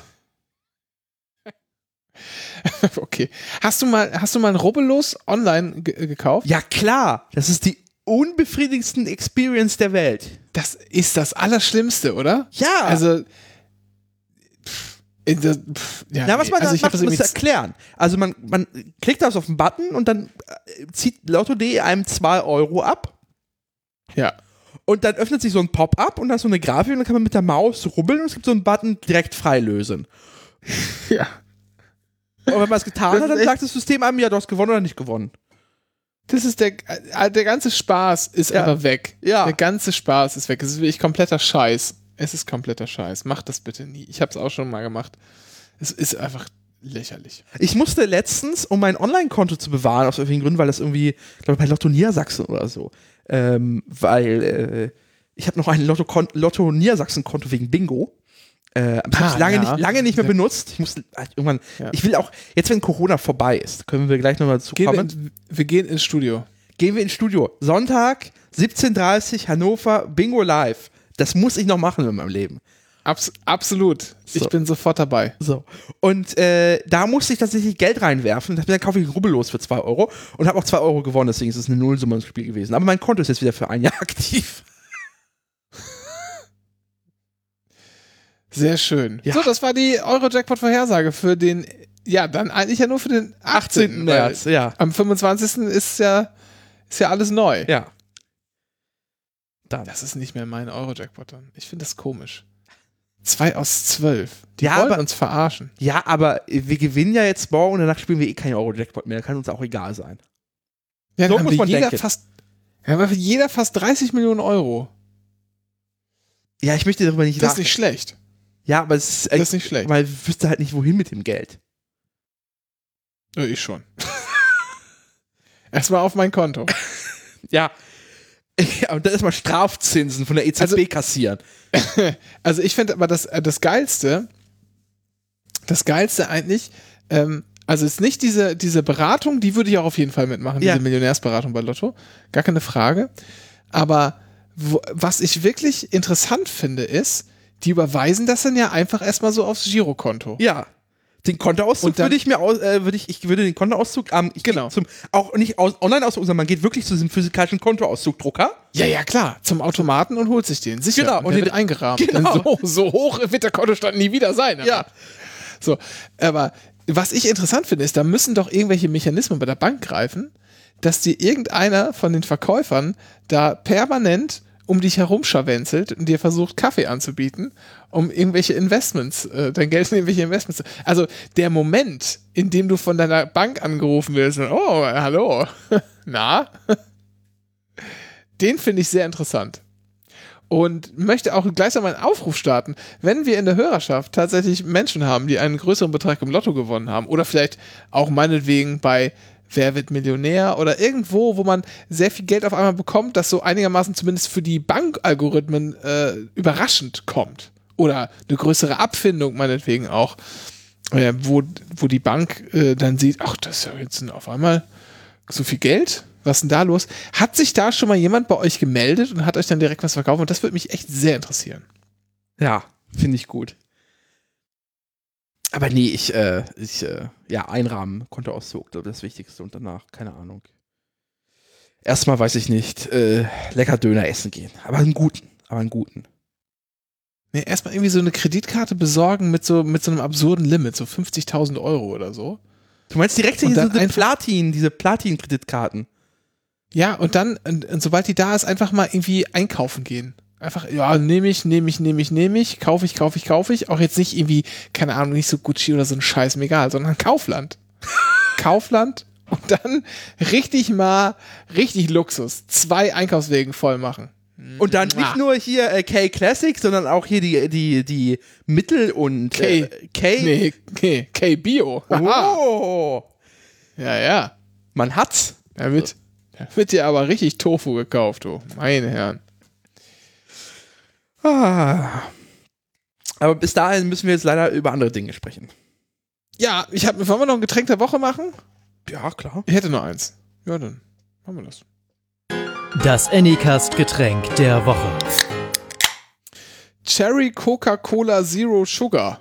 okay. Hast du mal, hast du mal ein Rubbellos online ge gekauft? Ja, klar. Das ist die unbefriedigendsten Experience der Welt. Das ist das Allerschlimmste, oder? Ja. Also, in der, pff, ja, Na, was man also da macht, das muss erklären. Also man, man klickt das auf den Button und dann äh, zieht Lotto.de einem 2 Euro ab ja. und dann öffnet sich so ein Pop-up und da ist so eine Grafik und dann kann man mit der Maus rubbeln und es gibt so einen Button direkt freilösen. ja. Und wenn man es getan Das hat, dann sagt das System einem, ja, du hast gewonnen oder nicht gewonnen. Das ist der, äh, der ganze Spaß ist Ja. einfach weg. Ja. Der ganze Spaß ist weg. Es ist wirklich kompletter Scheiß. Es ist kompletter Scheiß. Macht das bitte nie. Ich habe es auch schon mal gemacht. Es ist einfach lächerlich. Ich musste letztens, um mein Online-Konto zu bewahren, aus irgendwelchen Gründen, weil das irgendwie, ich glaube bei Lotto Niedersachsen oder so, ähm, weil äh, ich habe noch ein Lotto, Lotto Niedersachsen-Konto wegen Bingo. Äh, Ah, ich lange, ja. nicht, lange nicht mehr benutzt. Ich muss halt irgendwann, Ja. ich will auch, jetzt wenn Corona vorbei ist, können wir gleich nochmal dazu Gehen wir, wir gehen ins Studio. gehen wir ins Studio. Sonntag, 17.30 Hannover, Bingo live. Das muss ich noch machen in meinem Leben. Abs absolut. Ich So. bin sofort dabei. So. Und äh, da musste ich tatsächlich Geld reinwerfen. Dann kaufe ich Rubbellos für 2 Euro und habe auch 2 Euro gewonnen, deswegen ist es eine Nullsumme ins Spiel gewesen. Aber mein Konto ist jetzt wieder für ein Jahr aktiv. Sehr schön. Ja. So, das war die Euro-Jackpot-Vorhersage für den, ja, dann eigentlich ja nur für den 18. 18. März, ja. Am 25. ist ja, ist ja alles neu. Ja. Dann. Das ist nicht mehr mein Euro-Jackpot dann. Ich finde das komisch. Zwei aus zwölf. Die Ja, wollen aber- uns verarschen. Ja, aber wir gewinnen ja jetzt morgen und danach spielen wir eh keinen Euro-Jackpot mehr. Kann uns auch egal sein. Ja, So muss man jeder denken. fast, ja, aber jeder fast 30 Millionen Euro. Ja, ich möchte darüber nicht Das ist nicht schlecht. Ja, aber es ist, Das ist nicht schlecht. weil ich wüsste halt nicht, wohin mit dem Geld. Ja, ich schon. Erstmal auf mein Konto. Ja. Ja, und dann erstmal Strafzinsen von der EZB Also- kassieren. Also ich finde aber das, äh, das Geilste, das Geilste eigentlich, ähm, also ist nicht diese, diese Beratung, die würde ich auch auf jeden Fall mitmachen, Ja. diese Millionärsberatung bei Lotto, gar keine Frage. Aber wo, was ich wirklich interessant finde, ist, die überweisen das dann ja einfach erstmal so aufs Girokonto. Ja. Den Kontoauszug dann- würde ich mir aus, äh, würde ich, ich würde den Kontoauszug ähm, Genau. zum auch nicht aus, online auszug, sondern man geht wirklich zu diesem physikalischen Kontoauszugdrucker. Ja, ja, klar. Zum Automaten und holt sich den. Sicher. Genau. Und Und den- wird eingerahmt. Genau. So, so hoch wird der Kontostand nie wieder sein. Ja. So, aber was ich interessant finde, ist, da müssen doch irgendwelche Mechanismen bei der Bank greifen, dass dir irgendeiner von den Verkäufern da permanent um dich herumscharwenzelt und dir versucht, Kaffee anzubieten, um irgendwelche Investments, äh, dein Geld in irgendwelche Investments zu. Also der Moment, in dem du von deiner Bank angerufen wirst, und, oh, hallo, na, den finde ich sehr interessant. Und möchte auch gleichsam einen Aufruf starten, wenn wir in der Hörerschaft tatsächlich Menschen haben, die einen größeren Betrag im Lotto gewonnen haben oder vielleicht auch meinetwegen bei Wer wird Millionär oder irgendwo, wo man sehr viel Geld auf einmal bekommt, das so einigermaßen zumindest für die Bankalgorithmen äh, überraschend kommt. Oder eine größere Abfindung meinetwegen auch, äh, wo, wo die Bank äh, dann sieht, ach, das ist ja jetzt auf einmal so viel Geld? Was ist denn da los? Hat sich da schon mal jemand bei euch gemeldet und hat euch dann direkt was verkauft? Und das würde mich echt sehr interessieren. Ja, finde ich gut. Aber nee, ich, äh, ich, äh, ja, einrahmen, Kontoauszug, glaube das Wichtigste und danach, keine Ahnung. Erstmal weiß ich nicht, äh, lecker Döner essen gehen. Aber einen guten, aber einen guten. Nee, erstmal irgendwie so eine Kreditkarte besorgen mit so, mit so einem absurden Limit, so 50.000 Euro oder so. Du meinst direkt diese, dann diese Platin, diese Platin-Kreditkarten. Ja, und dann, und, und sobald die da ist, einfach mal irgendwie einkaufen gehen. Einfach, ja, nehme ich, nehme ich, nehme ich, nehme ich, kaufe ich, kaufe ich, kaufe ich. Auch jetzt nicht irgendwie, keine Ahnung, nicht so Gucci oder so ein Scheiß, mir egal, sondern Kaufland. Kaufland und dann richtig mal, richtig Luxus. Zwei Einkaufswegen voll machen. Und dann nicht nur hier äh, K-Classic, sondern auch hier die, die, die Mittel- und K. Äh, K. Nee, nee, K-Bio. Haha. Oh, Ja, ja. man hat's. Da wird, da wird dir aber richtig Tofu gekauft, du. Meine Herren. Ah. Aber bis dahin müssen wir jetzt leider über andere Dinge sprechen. Ja, ich hab, wollen wir noch ein Getränk der Woche machen? Ja, klar. Ich hätte nur eins. Ja, dann machen wir das. Das Anycast Getränk der Woche. Cherry Coca-Cola Zero Sugar.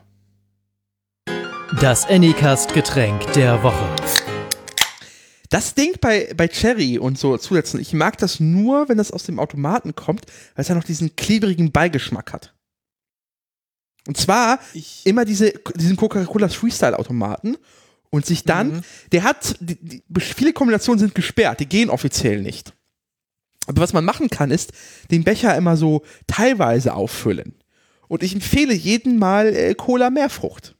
Das Anycast Getränk der Woche. Das Ding bei, bei Cherry und so Zusätzen, ich mag das nur, wenn das aus dem Automaten kommt, weil es ja noch diesen klebrigen Beigeschmack hat. Und zwar Ich. immer diese, diesen Coca-Cola Freestyle-Automaten und sich dann, Mhm. der hat, die, die, viele Kombinationen sind gesperrt, die gehen offiziell nicht. Aber was man machen kann, ist, den Becher immer so teilweise auffüllen. Und ich empfehle jeden Mal äh, Cola Meerfrucht.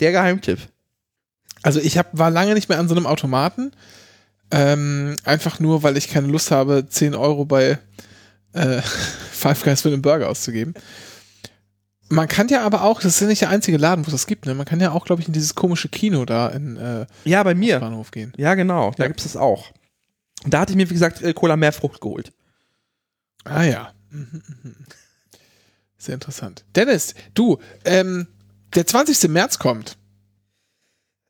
Der Geheimtipp. Also ich hab, war lange nicht mehr an so einem Automaten. Ähm, einfach nur, weil ich keine Lust habe, 10 Euro bei äh, Five Guys für einen Burger auszugeben. Man kann ja aber auch, das ist ja nicht der einzige Laden, wo es das gibt, ne? Man kann ja auch, glaube ich, in dieses komische Kino da in äh, Ja, bei mir. Bahnhof gehen. Ja, genau. Da Ja. gibt's das auch. Und da hatte ich mir, wie gesagt, äh, Cola Meerfrucht geholt. Ah ja. Mhm, mhm. Sehr interessant. Dennis, du, ähm, der 20. März kommt.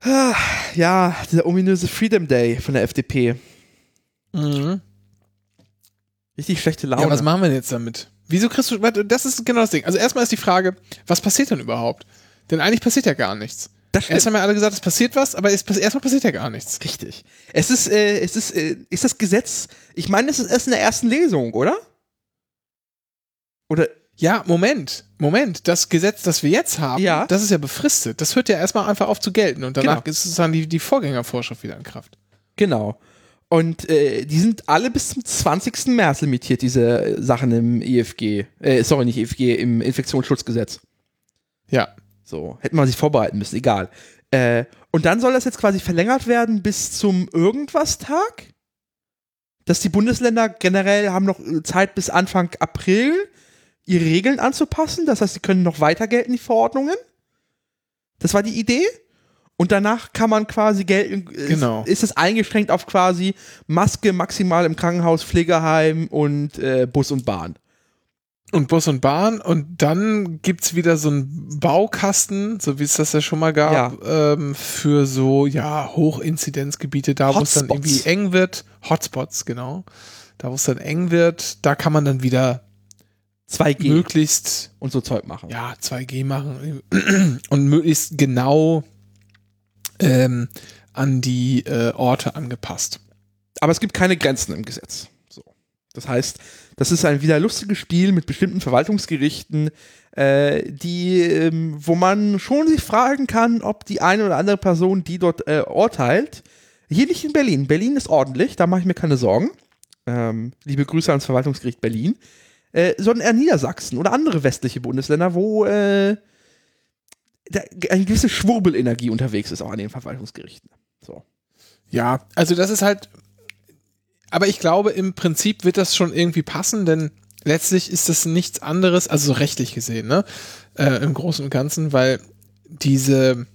Ja, dieser ominöse Freedom Day von der FDP. Richtig schlechte Laune. Ja, was machen wir denn jetzt damit? Wieso kriegst du, das ist genau das Ding. Also erstmal ist die Frage, was passiert denn überhaupt? Denn eigentlich passiert ja gar nichts. Erst haben ja alle gesagt, es passiert was, aber es, erstmal passiert ja gar nichts. Richtig. Es ist, äh, es ist, äh, ist das Gesetz, ich meine, es ist erst in der ersten Lesung, oder? Oder, Ja, Moment, Moment. Das Gesetz, das wir jetzt haben, Ja. das ist ja befristet. Das hört ja erstmal einfach auf zu gelten und danach Genau. ist sozusagen die, die Vorgängervorschrift wieder in Kraft. genau. Und äh, die sind alle bis zum 20. März limitiert, diese Sachen im IFG. Äh, sorry, nicht IFG, im Infektionsschutzgesetz. Ja. So, hätte man sich vorbereiten müssen, egal. Äh, und dann soll das jetzt quasi verlängert werden bis zum Irgendwas-Tag? Dass die Bundesländer generell haben noch äh, Zeit bis Anfang April, ihre Regeln anzupassen. Das heißt, sie können noch weiter gelten, die Verordnungen. Das war die Idee. Und danach kann man quasi gelten, äh, Genau. ist es eingeschränkt auf quasi Maske maximal im Krankenhaus, Pflegeheim und äh, Bus und Bahn. Und Bus und Bahn und dann gibt's wieder so einen Baukasten, so wie es das ja schon mal gab, ähm, für so, ja, Hochinzidenzgebiete, da wo es dann irgendwie eng wird. Hotspots, genau. Da wo es dann eng wird, da kann man dann wieder 2G möglichst und so Zeug machen. ja, 2G machen und möglichst genau ähm, an die äh, Orte angepasst. Aber es gibt keine Grenzen im Gesetz. So. Das heißt, das ist ein wieder lustiges Spiel mit bestimmten Verwaltungsgerichten, äh, die, ähm, wo man schon sich fragen kann, ob die eine oder andere Person, die dort äh, urteilt, hier nicht in Berlin. Berlin ist ordentlich, da mache ich mir keine Sorgen. Ähm, liebe Grüße ans Verwaltungsgericht Berlin. Äh, sondern eher Niedersachsen oder andere westliche Bundesländer, wo äh, eine gewisse Schwurbelenergie unterwegs ist, auch an den Verwaltungsgerichten. So. Ja, also das ist halt, aber ich glaube, im Prinzip wird das schon irgendwie passen, denn letztlich ist das nichts anderes, also so rechtlich gesehen, ne, äh, im Großen und Ganzen, weil diese,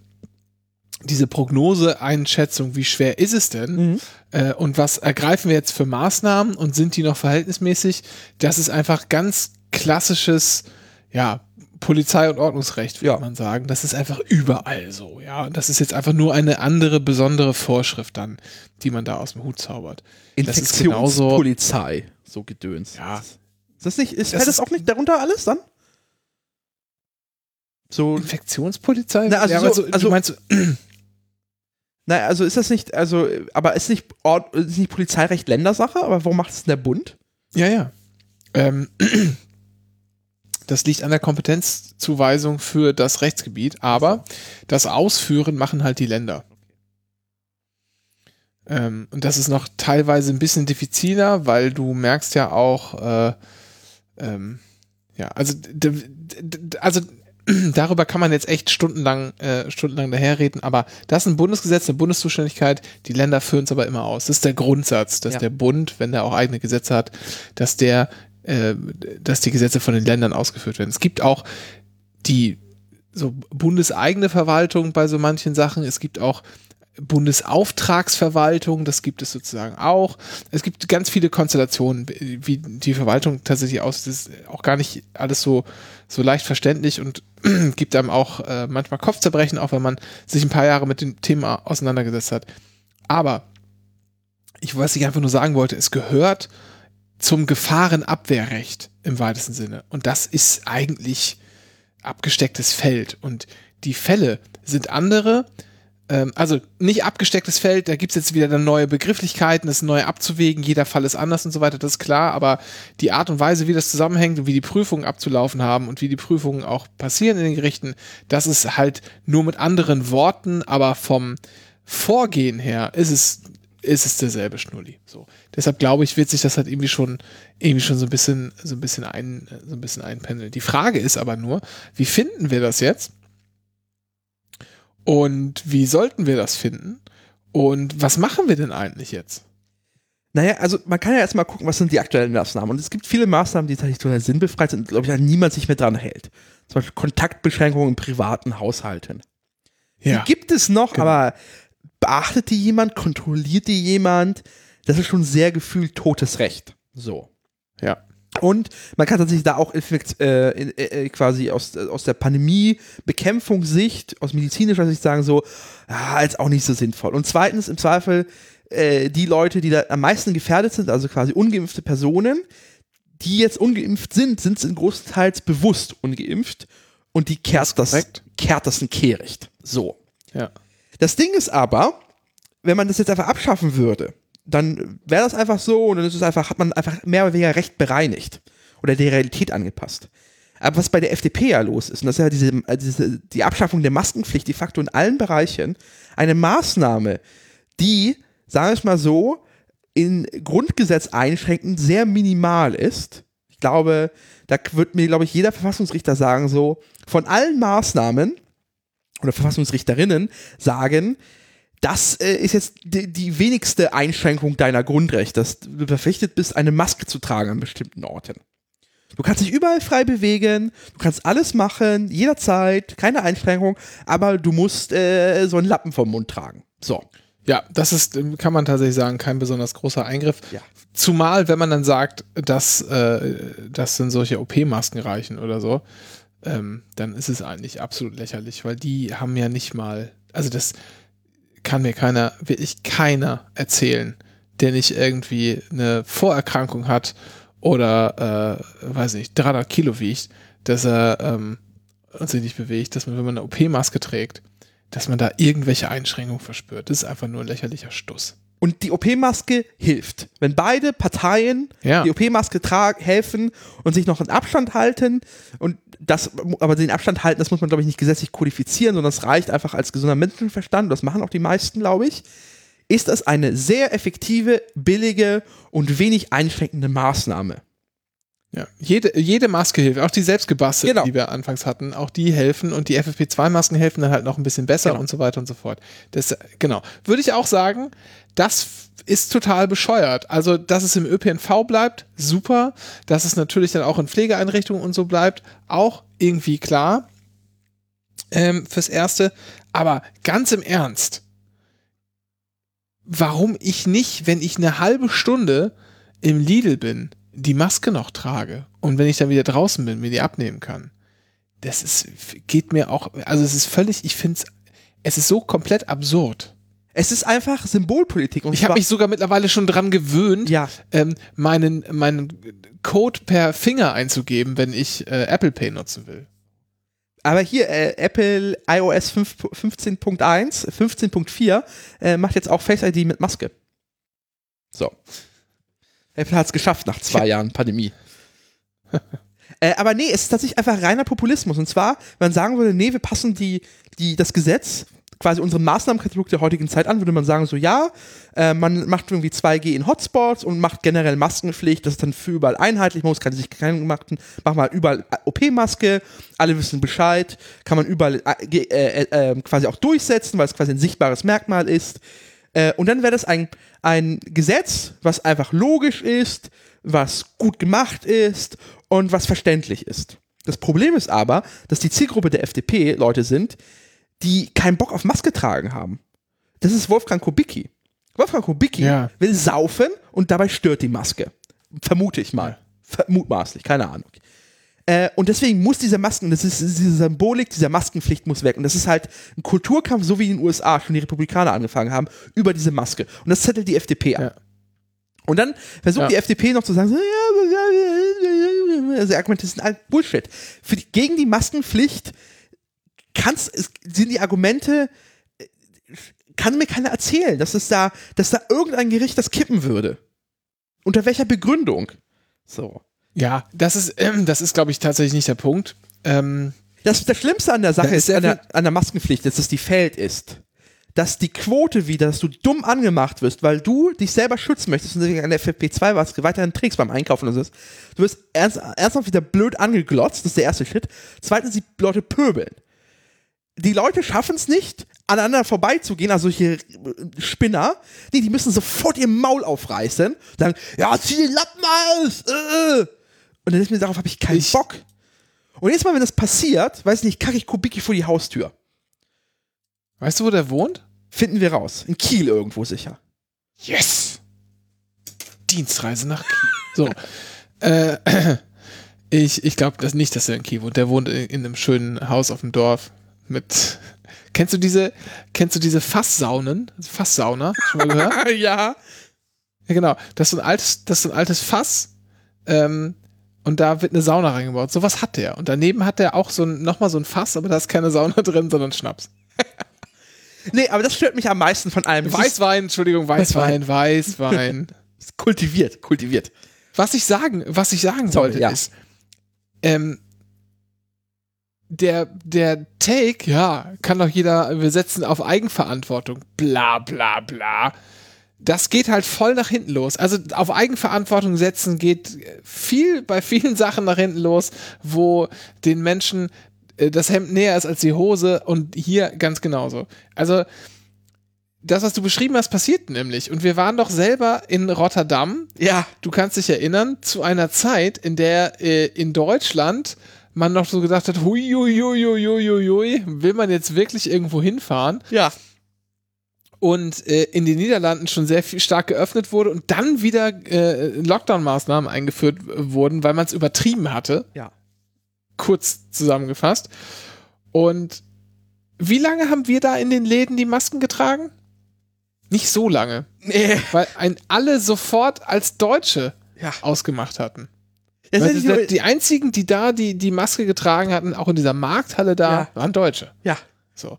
diese Prognose-Einschätzung, wie schwer ist es denn Mhm. äh, und was ergreifen wir jetzt für Maßnahmen und sind die noch verhältnismäßig, das ist einfach ganz klassisches, ja, Polizei- und Ordnungsrecht, würde Ja. man sagen. Das ist einfach überall so, ja. Und das ist jetzt einfach nur eine andere besondere Vorschrift dann, die man da aus dem Hut zaubert. Genauso- Infektionspolizei, so gedöns. Ja. Ist das nicht, ist, Das das auch nicht darunter alles dann? So, Infektionspolizei? Na, also ja, so- so, also- du meinst, naja, also ist das nicht, also, aber ist nicht, Ort, ist nicht Polizeirecht Ländersache, aber warum macht es denn der Bund? ja, ja. Ähm, das liegt an der Kompetenzzuweisung für das Rechtsgebiet, aber das Ausführen machen halt die Länder. Ähm, und das ist noch teilweise ein bisschen diffiziler, weil du merkst ja auch, äh, ähm, ja, also, also darüber kann man jetzt echt stundenlang, äh, stundenlang daherreden, aber das ist ein Bundesgesetz, eine Bundeszuständigkeit, die Länder führen es aber immer aus. Das ist der Grundsatz, dass Ja. der Bund, wenn er auch eigene Gesetze hat, dass der, äh, dass die Gesetze von den Ländern ausgeführt werden. Es gibt auch die so bundeseigene Verwaltung bei so manchen Sachen. Es gibt auch Bundesauftragsverwaltung, das gibt es sozusagen auch. Es gibt ganz viele Konstellationen, wie die Verwaltung tatsächlich aussieht. Das ist auch gar nicht alles so, so leicht verständlich und gibt einem auch äh, manchmal Kopfzerbrechen, auch wenn man sich ein paar Jahre mit dem Thema auseinandergesetzt hat. Aber ich, was ich einfach nur sagen wollte, es gehört zum Gefahrenabwehrrecht im weitesten Sinne. Und das ist eigentlich abgestecktes Feld. Und die Fälle sind andere. Ähm, also nicht abgestecktes Feld, da gibt's jetzt wieder dann neue Begrifflichkeiten, das neu abzuwägen, jeder Fall ist anders und so weiter, das ist klar, aber die Art und Weise, wie das zusammenhängt und wie die Prüfungen abzulaufen haben und wie die Prüfungen auch passieren in den Gerichten, das ist halt nur mit anderen Worten, aber vom Vorgehen her ist es ist es derselbe Schnulli. So. Deshalb glaube ich, wird sich das halt irgendwie schon, irgendwie schon so ein bisschen, so ein bisschen ein, so ein bisschen einpendeln. Die Frage ist aber nur, wie finden wir das jetzt? Und wie sollten wir das finden? Und was machen wir denn eigentlich jetzt? Naja, also man kann ja erstmal gucken, was sind die aktuellen Maßnahmen. Und es gibt viele Maßnahmen, die tatsächlich total sinnbefreit sind und, glaube ich, an niemand sich mehr dran hält. Zum Beispiel Kontaktbeschränkungen in privaten Haushalten. Die gibt es noch, Genau. aber beachtet die jemand, kontrolliert die jemand? Das ist schon sehr gefühlt totes Recht. So. Ja. Und man kann tatsächlich da auch Infekt, äh, in- äh, quasi aus, äh, aus der Pandemie-Bekämpfungssicht, aus medizinischer Sicht sagen so, ah, ist auch nicht so sinnvoll. Und zweitens, im Zweifel, äh, die Leute, die da am meisten gefährdet sind, also quasi ungeimpfte Personen, die jetzt ungeimpft sind, sind in großteils bewusst ungeimpft und die kehrt das, korrekt. kehrt das ein Kehricht. So. Ja. Das Ding ist aber, wenn man das jetzt einfach abschaffen würde, dann wäre das einfach so und dann ist es einfach, hat man einfach mehr oder weniger Recht bereinigt oder der Realität angepasst. Aber was bei der FDP ja los ist, und das ist ja diese, äh, diese, die Abschaffung der Maskenpflicht de facto in allen Bereichen, eine Maßnahme, die, sagen wir es mal so, in Grundgesetz einschränkend sehr minimal ist. Ich glaube, da wird mir, glaube ich, jeder Verfassungsrichter sagen, so, von allen Maßnahmen oder Verfassungsrichterinnen sagen, das äh, ist jetzt die, die wenigste Einschränkung deiner Grundrechte, dass du verpflichtet bist, eine Maske zu tragen an bestimmten Orten. Du kannst dich überall frei bewegen, du kannst alles machen, jederzeit, keine Einschränkung, aber du musst äh, so einen Lappen vom Mund tragen. So. Ja, das ist, ähm, kann man tatsächlich sagen, kein besonders großer Eingriff. Ja. Zumal, wenn man dann sagt, dass, äh, dass dann solche OP-Masken reichen oder so, ähm, dann ist es eigentlich absolut lächerlich, weil die haben ja nicht mal, also das kann mir keiner, wirklich keiner erzählen, der nicht irgendwie eine Vorerkrankung hat oder, äh, weiß nicht, 300 Kilo wiegt, dass er ähm, sich nicht bewegt, dass man, wenn man eine OP-Maske trägt, dass man da irgendwelche Einschränkungen verspürt. Das ist einfach nur ein lächerlicher Stuss. Und die OP-Maske hilft. Wenn beide Parteien Ja. die OP-Maske tragen, helfen und sich noch einen Abstand halten und das, aber den Abstand halten, das muss man, glaube ich, nicht gesetzlich kodifizieren, sondern das reicht einfach als gesunder Menschenverstand, das machen auch die meisten, glaube ich, ist das eine sehr effektive, billige und wenig einschränkende Maßnahme. Ja, jede, jede Maske hilft, auch die selbstgebastelten, Genau. die wir anfangs hatten, auch die helfen und die FFP2-Masken helfen dann halt noch ein bisschen besser Genau. und so weiter und so fort. Das, genau. Würde ich auch sagen, das ist total bescheuert. Also, dass es im ÖPNV bleibt, super. Dass es natürlich dann auch in Pflegeeinrichtungen und so bleibt, auch irgendwie klar. Ähm, fürs Erste. Aber ganz im Ernst, warum ich nicht, wenn ich eine halbe Stunde im Lidl bin, die Maske noch trage und wenn ich dann wieder draußen bin, mir die abnehmen kann. Das ist, geht mir auch, also es ist völlig, ich finde es, es ist so komplett absurd. Es ist einfach Symbolpolitik. Und Ich habe mich sogar mittlerweile schon dran gewöhnt, Ja. ähm, meinen, meinen Code per Finger einzugeben, wenn ich äh, Apple Pay nutzen will. Aber hier, äh, Apple iOS 5 15.1, 15.4 äh, macht jetzt auch Face ID mit Maske. So. Apple hat es geschafft nach zwei Jahren Pandemie. äh, aber nee, es ist tatsächlich einfach reiner Populismus. Und zwar, wenn man sagen würde, nee, wir passen die, die, das Gesetz, quasi unseren Maßnahmenkatalog der heutigen Zeit an, würde man sagen, so ja, äh, man macht irgendwie 2G in Hotspots und macht generell Maskenpflicht, das ist dann für überall einheitlich, man muss keine sich keinen machen, machen wir überall OP-Maske, alle wissen Bescheid, kann man überall äh, äh, äh, äh, quasi auch durchsetzen, weil es quasi ein sichtbares Merkmal ist. Äh, und dann wäre das ein, ein Gesetz, was einfach logisch ist, was gut gemacht ist und was verständlich ist. Das Problem ist aber, dass die Zielgruppe der FDP Leute sind, die keinen Bock auf Maske tragen haben. Das ist Wolfgang Kubicki. Wolfgang Kubicki Ja. will saufen und dabei stört die Maske. Vermute ich mal. Ver- Mutmaßlich, keine Ahnung. Äh, und deswegen muss diese Masken, das ist diese Symbolik dieser Maskenpflicht muss weg. Und das ist halt ein Kulturkampf, so wie in den USA schon die Republikaner angefangen haben, über diese Maske. Und das zettelt die FDP an. Ja. Und dann versucht Ja. die FDP noch zu sagen, so, ja, also Argumente sind halt Bullshit. Für die, gegen die Maskenpflicht kann's, es, sind die Argumente, äh, kann mir keiner erzählen, dass es da, dass da irgendein Gericht das kippen würde. Unter welcher Begründung? So. Ja, das ist, ähm, das ist, glaube ich, tatsächlich nicht der Punkt. Ähm, Das, das Schlimmste an der Sache ist an der, an der Maskenpflicht, ist, dass die fällt ist. Dass die Quote wieder, dass du dumm angemacht wirst, weil du dich selber schützen möchtest und deswegen eine FFP2-Maske weiterhin trägst beim Einkaufen und so. Du wirst ernst, ernsthaft wieder blöd angeglotzt, das ist der erste Shit. Zweitens, die Leute pöbeln. Die Leute schaffen es nicht, aneinander vorbeizugehen, also solche äh, Spinner, nee, die müssen sofort ihr Maul aufreißen, sagen, ja, zieh den Lappen aus! Äh. Und dann ist mir darauf habe ich keinen Ich- Bock. Und jetzt mal, wenn das passiert, weiß nicht, kacke ich Kubicki vor die Haustür. weißt du, wo der wohnt? Finden wir raus. In Kiel irgendwo sicher. Yes! Dienstreise nach Kiel. So. äh, ich ich glaube das nicht, dass er in Kiel wohnt. Der wohnt in, in einem schönen Haus auf dem Dorf mit. Kennst du diese, kennst du diese Fasssaunen? Fasssauna? Schon mal gehört? ja. ja, genau. Das ist so ein altes, das ist ein altes Fass. Ähm, und da wird eine Sauna reingebaut. Sowas hat der. Und daneben hat der auch so ein, nochmal so ein Fass, aber da ist keine Sauna drin, sondern Schnaps. Nee, aber das stört mich am meisten von allem. Weißwein, Entschuldigung, Weißwein, Weißwein. kultiviert, kultiviert. Was ich sagen, was ich sagen Sorry, wollte ja. ist, ähm, der, der Take, ja, kann doch jeder, wir setzen auf Eigenverantwortung, bla bla bla. Das geht halt voll nach hinten los. Also auf Eigenverantwortung setzen geht viel bei vielen Sachen nach hinten los, wo den Menschen äh, das Hemd näher ist als die Hose und hier ganz genauso. Also das, was du beschrieben hast, passiert nämlich. Und wir waren doch selber in Rotterdam Ja. du kannst dich erinnern, zu einer Zeit, in der äh, in Deutschland man noch so gedacht hat, hui, hui, hui, hui, hui, hui, will man jetzt wirklich irgendwo hinfahren? Ja. Und äh, in den Niederlanden schon sehr viel stark geöffnet wurde und dann wieder äh, Lockdown-Maßnahmen eingeführt wurden, weil man es übertrieben hatte, Ja. kurz zusammengefasst. Und wie lange haben wir da in den Läden die Masken getragen? Nicht so lange, Nee. weil ein alle sofort als Deutsche Ja. ausgemacht hatten. Das ist nicht die, einzigen, die da die, die Maske getragen hatten, auch in dieser Markthalle da, Ja. waren Deutsche. ja. So.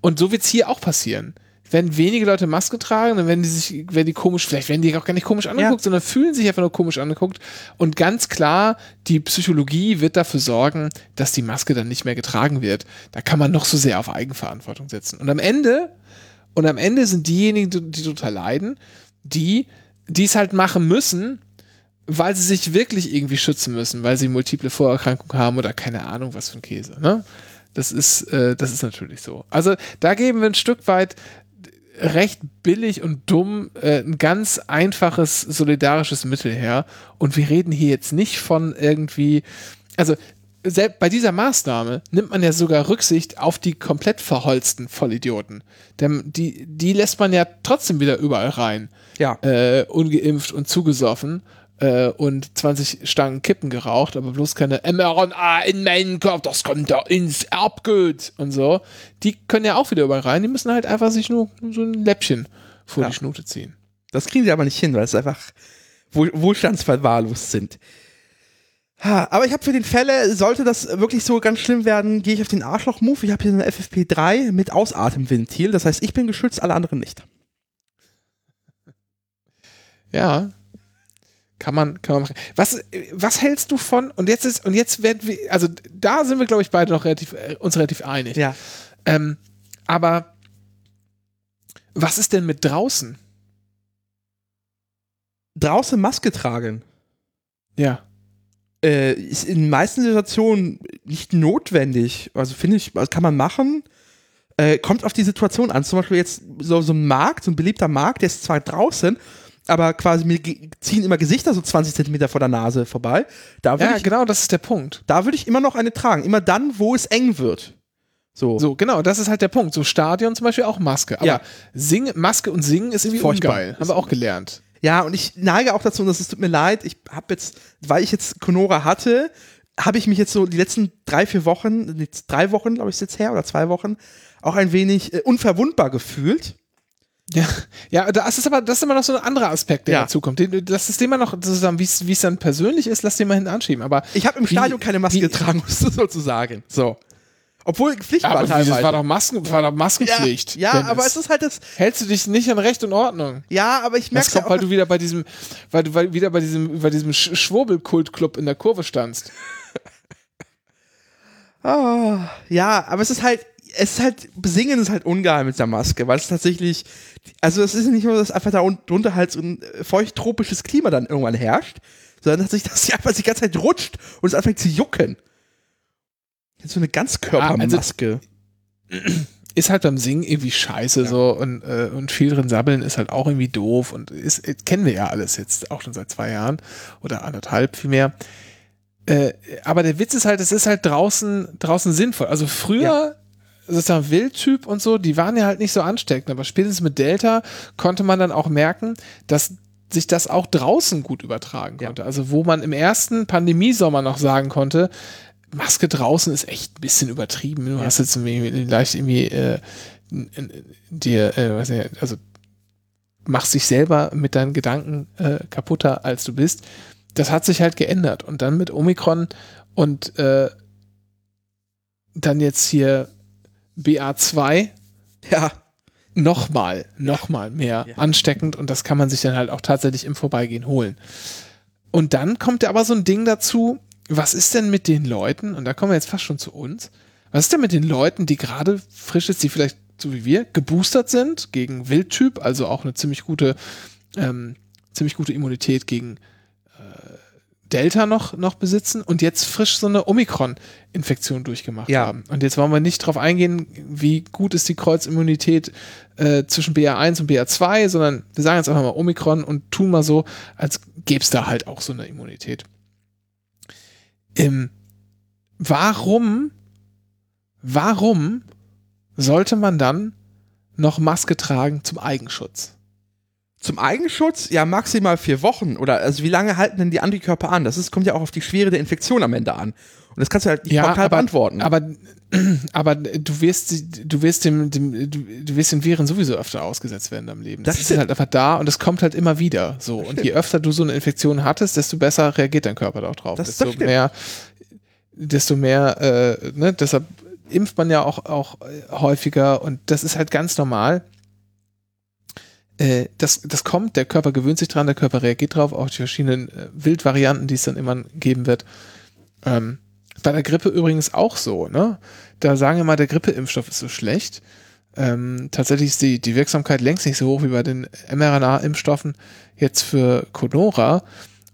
Und so wird's hier auch passieren. Wenn wenige Leute Maske tragen, dann werden die sich, werden die komisch, vielleicht werden die auch gar nicht komisch angeguckt, sondern fühlen sich einfach nur komisch angeguckt. Und ganz klar, die Psychologie wird dafür sorgen, dass die Maske dann nicht mehr getragen wird. Da kann man noch so sehr auf Eigenverantwortung setzen. Und am Ende, und am Ende sind diejenigen, die, die total leiden, die, die es halt machen müssen, weil sie sich wirklich irgendwie schützen müssen, weil sie multiple Vorerkrankungen haben oder keine Ahnung, was für ein Käse. Ne? Das ist, äh, das ist natürlich so. Also da geben wir ein Stück weit recht billig und dumm äh, ein ganz einfaches solidarisches Mittel her. Und wir reden hier jetzt nicht von irgendwie, also selbst bei dieser Maßnahme nimmt man ja sogar Rücksicht auf die komplett verholzten Vollidioten. Denn die, die lässt man ja trotzdem wieder überall rein. Ja. Äh, ungeimpft und zugesoffen äh, und 20 Stangen Kippen geraucht, aber bloß keine mRNA in meinen Körper, das kommt da ins Erbgut und so. Die können ja auch wieder überall rein, die müssen halt einfach sich nur so ein Läppchen vor Ja. die Schnute ziehen. Das kriegen sie aber nicht hin, weil es einfach wohl, wohlstandsverwahrlost sind. Ha, aber ich habe für den Fälle, sollte das wirklich so ganz schlimm werden, gehe ich auf den Arschloch-Move. Ich habe hier eine FFP3 mit Ausatemventil. Das heißt, ich bin geschützt, alle anderen nicht. Ja. Kann man, kann man machen. Was, was hältst du von, und jetzt ist, und jetzt werden wir, also da sind wir, glaube ich, beide noch relativ, äh, uns relativ einig. Ja. Ähm, aber was ist denn mit draußen? Draußen Maske tragen Ja. äh, ist in den meisten Situationen nicht notwendig. Also finde ich, also kann man machen. Äh, kommt auf die Situation an. Zum Beispiel jetzt so, so ein Markt, so ein beliebter Markt, der ist zwar draußen, aber quasi mir ziehen immer Gesichter so 20 Zentimeter vor der Nase vorbei. Da Ja, ich, genau, das ist der Punkt. da würde ich immer noch eine tragen. Immer dann, wo es eng wird. So. So, genau, das ist halt der Punkt. So Stadion zum Beispiel auch Maske. Aber Ja. Sing, Maske und Singen ist irgendwie Furchtbar. ungeil. Haben wir auch gelernt. Ja, und ich neige auch dazu, und das tut mir leid, ich habe jetzt, weil ich jetzt Conora hatte, habe ich mich jetzt so die letzten drei, vier Wochen, drei Wochen, glaube ich, ist jetzt her, oder zwei Wochen, auch ein wenig äh, unverwundbar gefühlt. Ja, ja, das ist aber, das ist immer noch so ein anderer Aspekt, der Ja. dazu kommt. Den- Das ist immer noch sozusagen, wie es wie dann persönlich ist, lass den mal hinten anschieben. Aber Ich habe im Wie- Stadion keine Maske wie- getragen, musst du sozusagen. So. Obwohl Pflicht aber war wie, das teilweise. war doch Masken, war doch Maskenpflicht. ja, ja aber es ist halt das, hältst du dich nicht an Recht und Ordnung. ja, aber ich merke Das kommt, weil du wieder bei diesem, weil du weil wieder bei diesem, bei diesem Sch- Schwurbelkultclub in der Kurve standst. Ah, ja, aber es ist halt, es ist halt, besingen ist halt ungeil mit der Maske, weil es tatsächlich, also es ist nicht nur, dass einfach da un- drunter halt so ein äh, feucht-tropisches Klima dann irgendwann herrscht, sondern dass sich das einfach die ganze Zeit rutscht und es anfängt zu jucken. So eine Ganzkörpermaske. Ist halt beim Singen irgendwie scheiße so und, äh, und viel drin sabbeln ist halt auch irgendwie doof und ist, äh, kennen wir ja alles jetzt auch schon seit zwei Jahren oder anderthalb vielmehr. Äh, aber der Witz ist halt, es ist halt draußen, draußen sinnvoll. Also früher, sozusagen Wildtyp und so, die waren ja halt nicht so ansteckend, aber spätestens mit Delta konnte man dann auch merken, dass sich das auch draußen gut übertragen Ja. konnte. Also wo man im ersten Pandemiesommer noch sagen konnte, Maske draußen ist echt ein bisschen übertrieben. Du hast jetzt irgendwie leicht irgendwie äh, dir, äh, weiß nicht, also machst dich selber mit deinen Gedanken äh, kaputter, als du bist. Das hat sich halt geändert. Und dann mit Omikron und äh, dann jetzt hier BA2 Ja, nochmal, nochmal mehr Ja. ansteckend und das kann man sich dann halt auch tatsächlich im Vorbeigehen holen. Und dann kommt aber so ein Ding dazu, was ist denn mit den Leuten, und da kommen wir jetzt fast schon zu uns, was ist denn mit den Leuten, die gerade frisch ist, die vielleicht so wie wir geboostert sind gegen Wildtyp, also auch eine ziemlich gute, ähm, ziemlich gute Immunität gegen äh, Delta noch, noch besitzen und jetzt frisch so eine Omikron-Infektion durchgemacht Ja. haben. Und jetzt wollen wir nicht drauf eingehen, wie gut ist die Kreuzimmunität äh, zwischen BA1 und BA2, sondern wir sagen jetzt einfach mal Omikron und tun mal so, als gäbe es da halt auch so eine Immunität. Ähm, warum, warum sollte man dann noch Maske tragen zum Eigenschutz? Zum Eigenschutz, ja, maximal vier Wochen. Oder also wie lange halten denn die Antikörper an? Das ist, kommt ja auch auf die Schwere der Infektion am Ende an. Und das kannst du halt nicht pauschal aber, beantworten. aber, aber du wirst, du wirst dem, dem du, du wirst den Viren sowieso öfter ausgesetzt werden deinem Leben. Das, Das ist halt einfach da und es kommt halt immer wieder. So. Und je öfter du so eine Infektion hattest, desto besser reagiert dein Körper auch drauf. Das- desto das mehr, desto mehr, äh, ne, deshalb impft man ja auch, auch äh, häufiger und das ist halt ganz normal. Äh, das, das kommt, der Körper gewöhnt sich dran, der Körper reagiert drauf, auch die verschiedenen äh, Wildvarianten, die es dann immer geben wird. Ähm, bei der Grippe übrigens auch so, ne? Da sagen wir mal, der Grippeimpfstoff ist so schlecht. Ähm, tatsächlich ist die, die Wirksamkeit längst nicht so hoch wie bei den mRNA-Impfstoffen jetzt für Conora.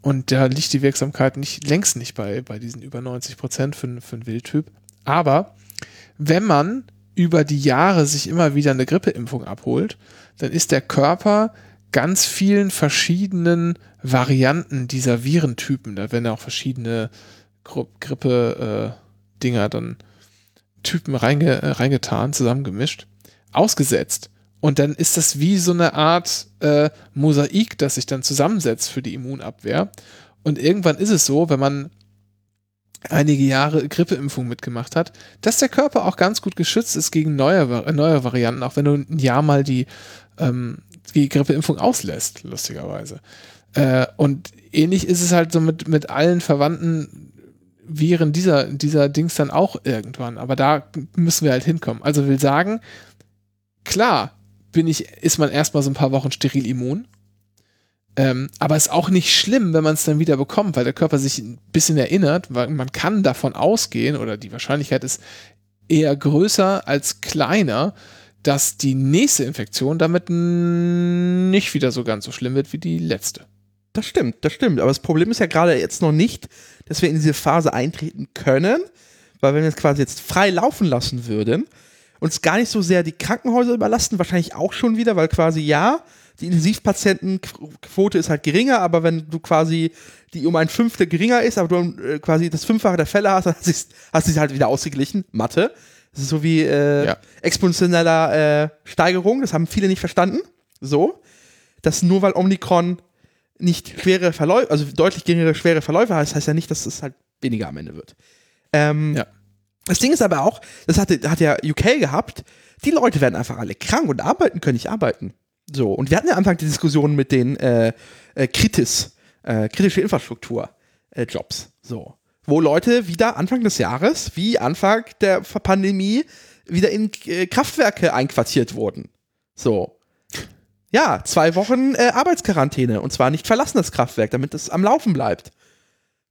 Und da liegt die Wirksamkeit nicht, längst nicht bei, bei diesen über 90 Prozent für, für einen Wildtyp. Aber wenn man über die Jahre sich immer wieder eine Grippeimpfung abholt, dann ist der Körper ganz vielen verschiedenen Varianten dieser Virentypen, da werden auch verschiedene Grippe-Dinger äh, dann Typen reinge, äh, reingetan, zusammengemischt, ausgesetzt. Und dann ist das wie so eine Art äh, Mosaik, das sich dann zusammensetzt für die Immunabwehr. Und irgendwann ist es so, wenn man einige Jahre Grippeimpfung mitgemacht hat, dass der Körper auch ganz gut geschützt ist gegen neue, neue Varianten, auch wenn du ein Jahr mal die, ähm, die Grippeimpfung auslässt, lustigerweise. Äh, und ähnlich ist es halt so mit, mit allen verwandten Viren dieser, dieser Dings dann auch irgendwann. Aber da müssen wir halt hinkommen. Also will sagen, klar, bin ich, ist man erstmal so ein paar Wochen steril immun. Ähm, aber ist auch nicht schlimm, wenn man es dann wieder bekommt, weil der Körper sich ein bisschen erinnert, weil man kann davon ausgehen, oder die Wahrscheinlichkeit ist eher größer als kleiner, dass die nächste Infektion damit nicht wieder so ganz so schlimm wird wie die letzte. Das stimmt, das stimmt. Aber das Problem ist ja gerade jetzt noch nicht, dass wir in diese Phase eintreten können, weil wenn wir es quasi jetzt frei laufen lassen würden, uns gar nicht so sehr die Krankenhäuser überlasten, wahrscheinlich auch schon wieder, weil quasi ja, die Intensivpatientenquote ist halt geringer, aber wenn du quasi die um ein Fünftel geringer ist, aber du äh, quasi das Fünffache der Fälle hast, dann hast du es halt wieder ausgeglichen. Mathe. Das ist so wie äh, ja. exponentieller äh, Steigerung, das haben viele nicht verstanden. So. Dass nur weil Omikron nicht schwere Verläufe, also deutlich geringere schwere Verläufe heißt, heißt ja nicht, dass es halt weniger am Ende wird. Ähm, ja. Das Ding ist aber auch, das hatte, hat ja UK gehabt, die Leute werden einfach alle krank und arbeiten können nicht arbeiten. So, und wir hatten ja Anfang die Diskussion mit den äh, äh, Kritis, äh, kritische Infrastruktur äh, Jobs. So. Wo Leute wieder Anfang des Jahres, wie Anfang der Pandemie, wieder in äh, Kraftwerke einquartiert wurden. So. Ja, zwei Wochen äh, Arbeitsquarantäne und zwar nicht verlassen das Kraftwerk, damit es am Laufen bleibt.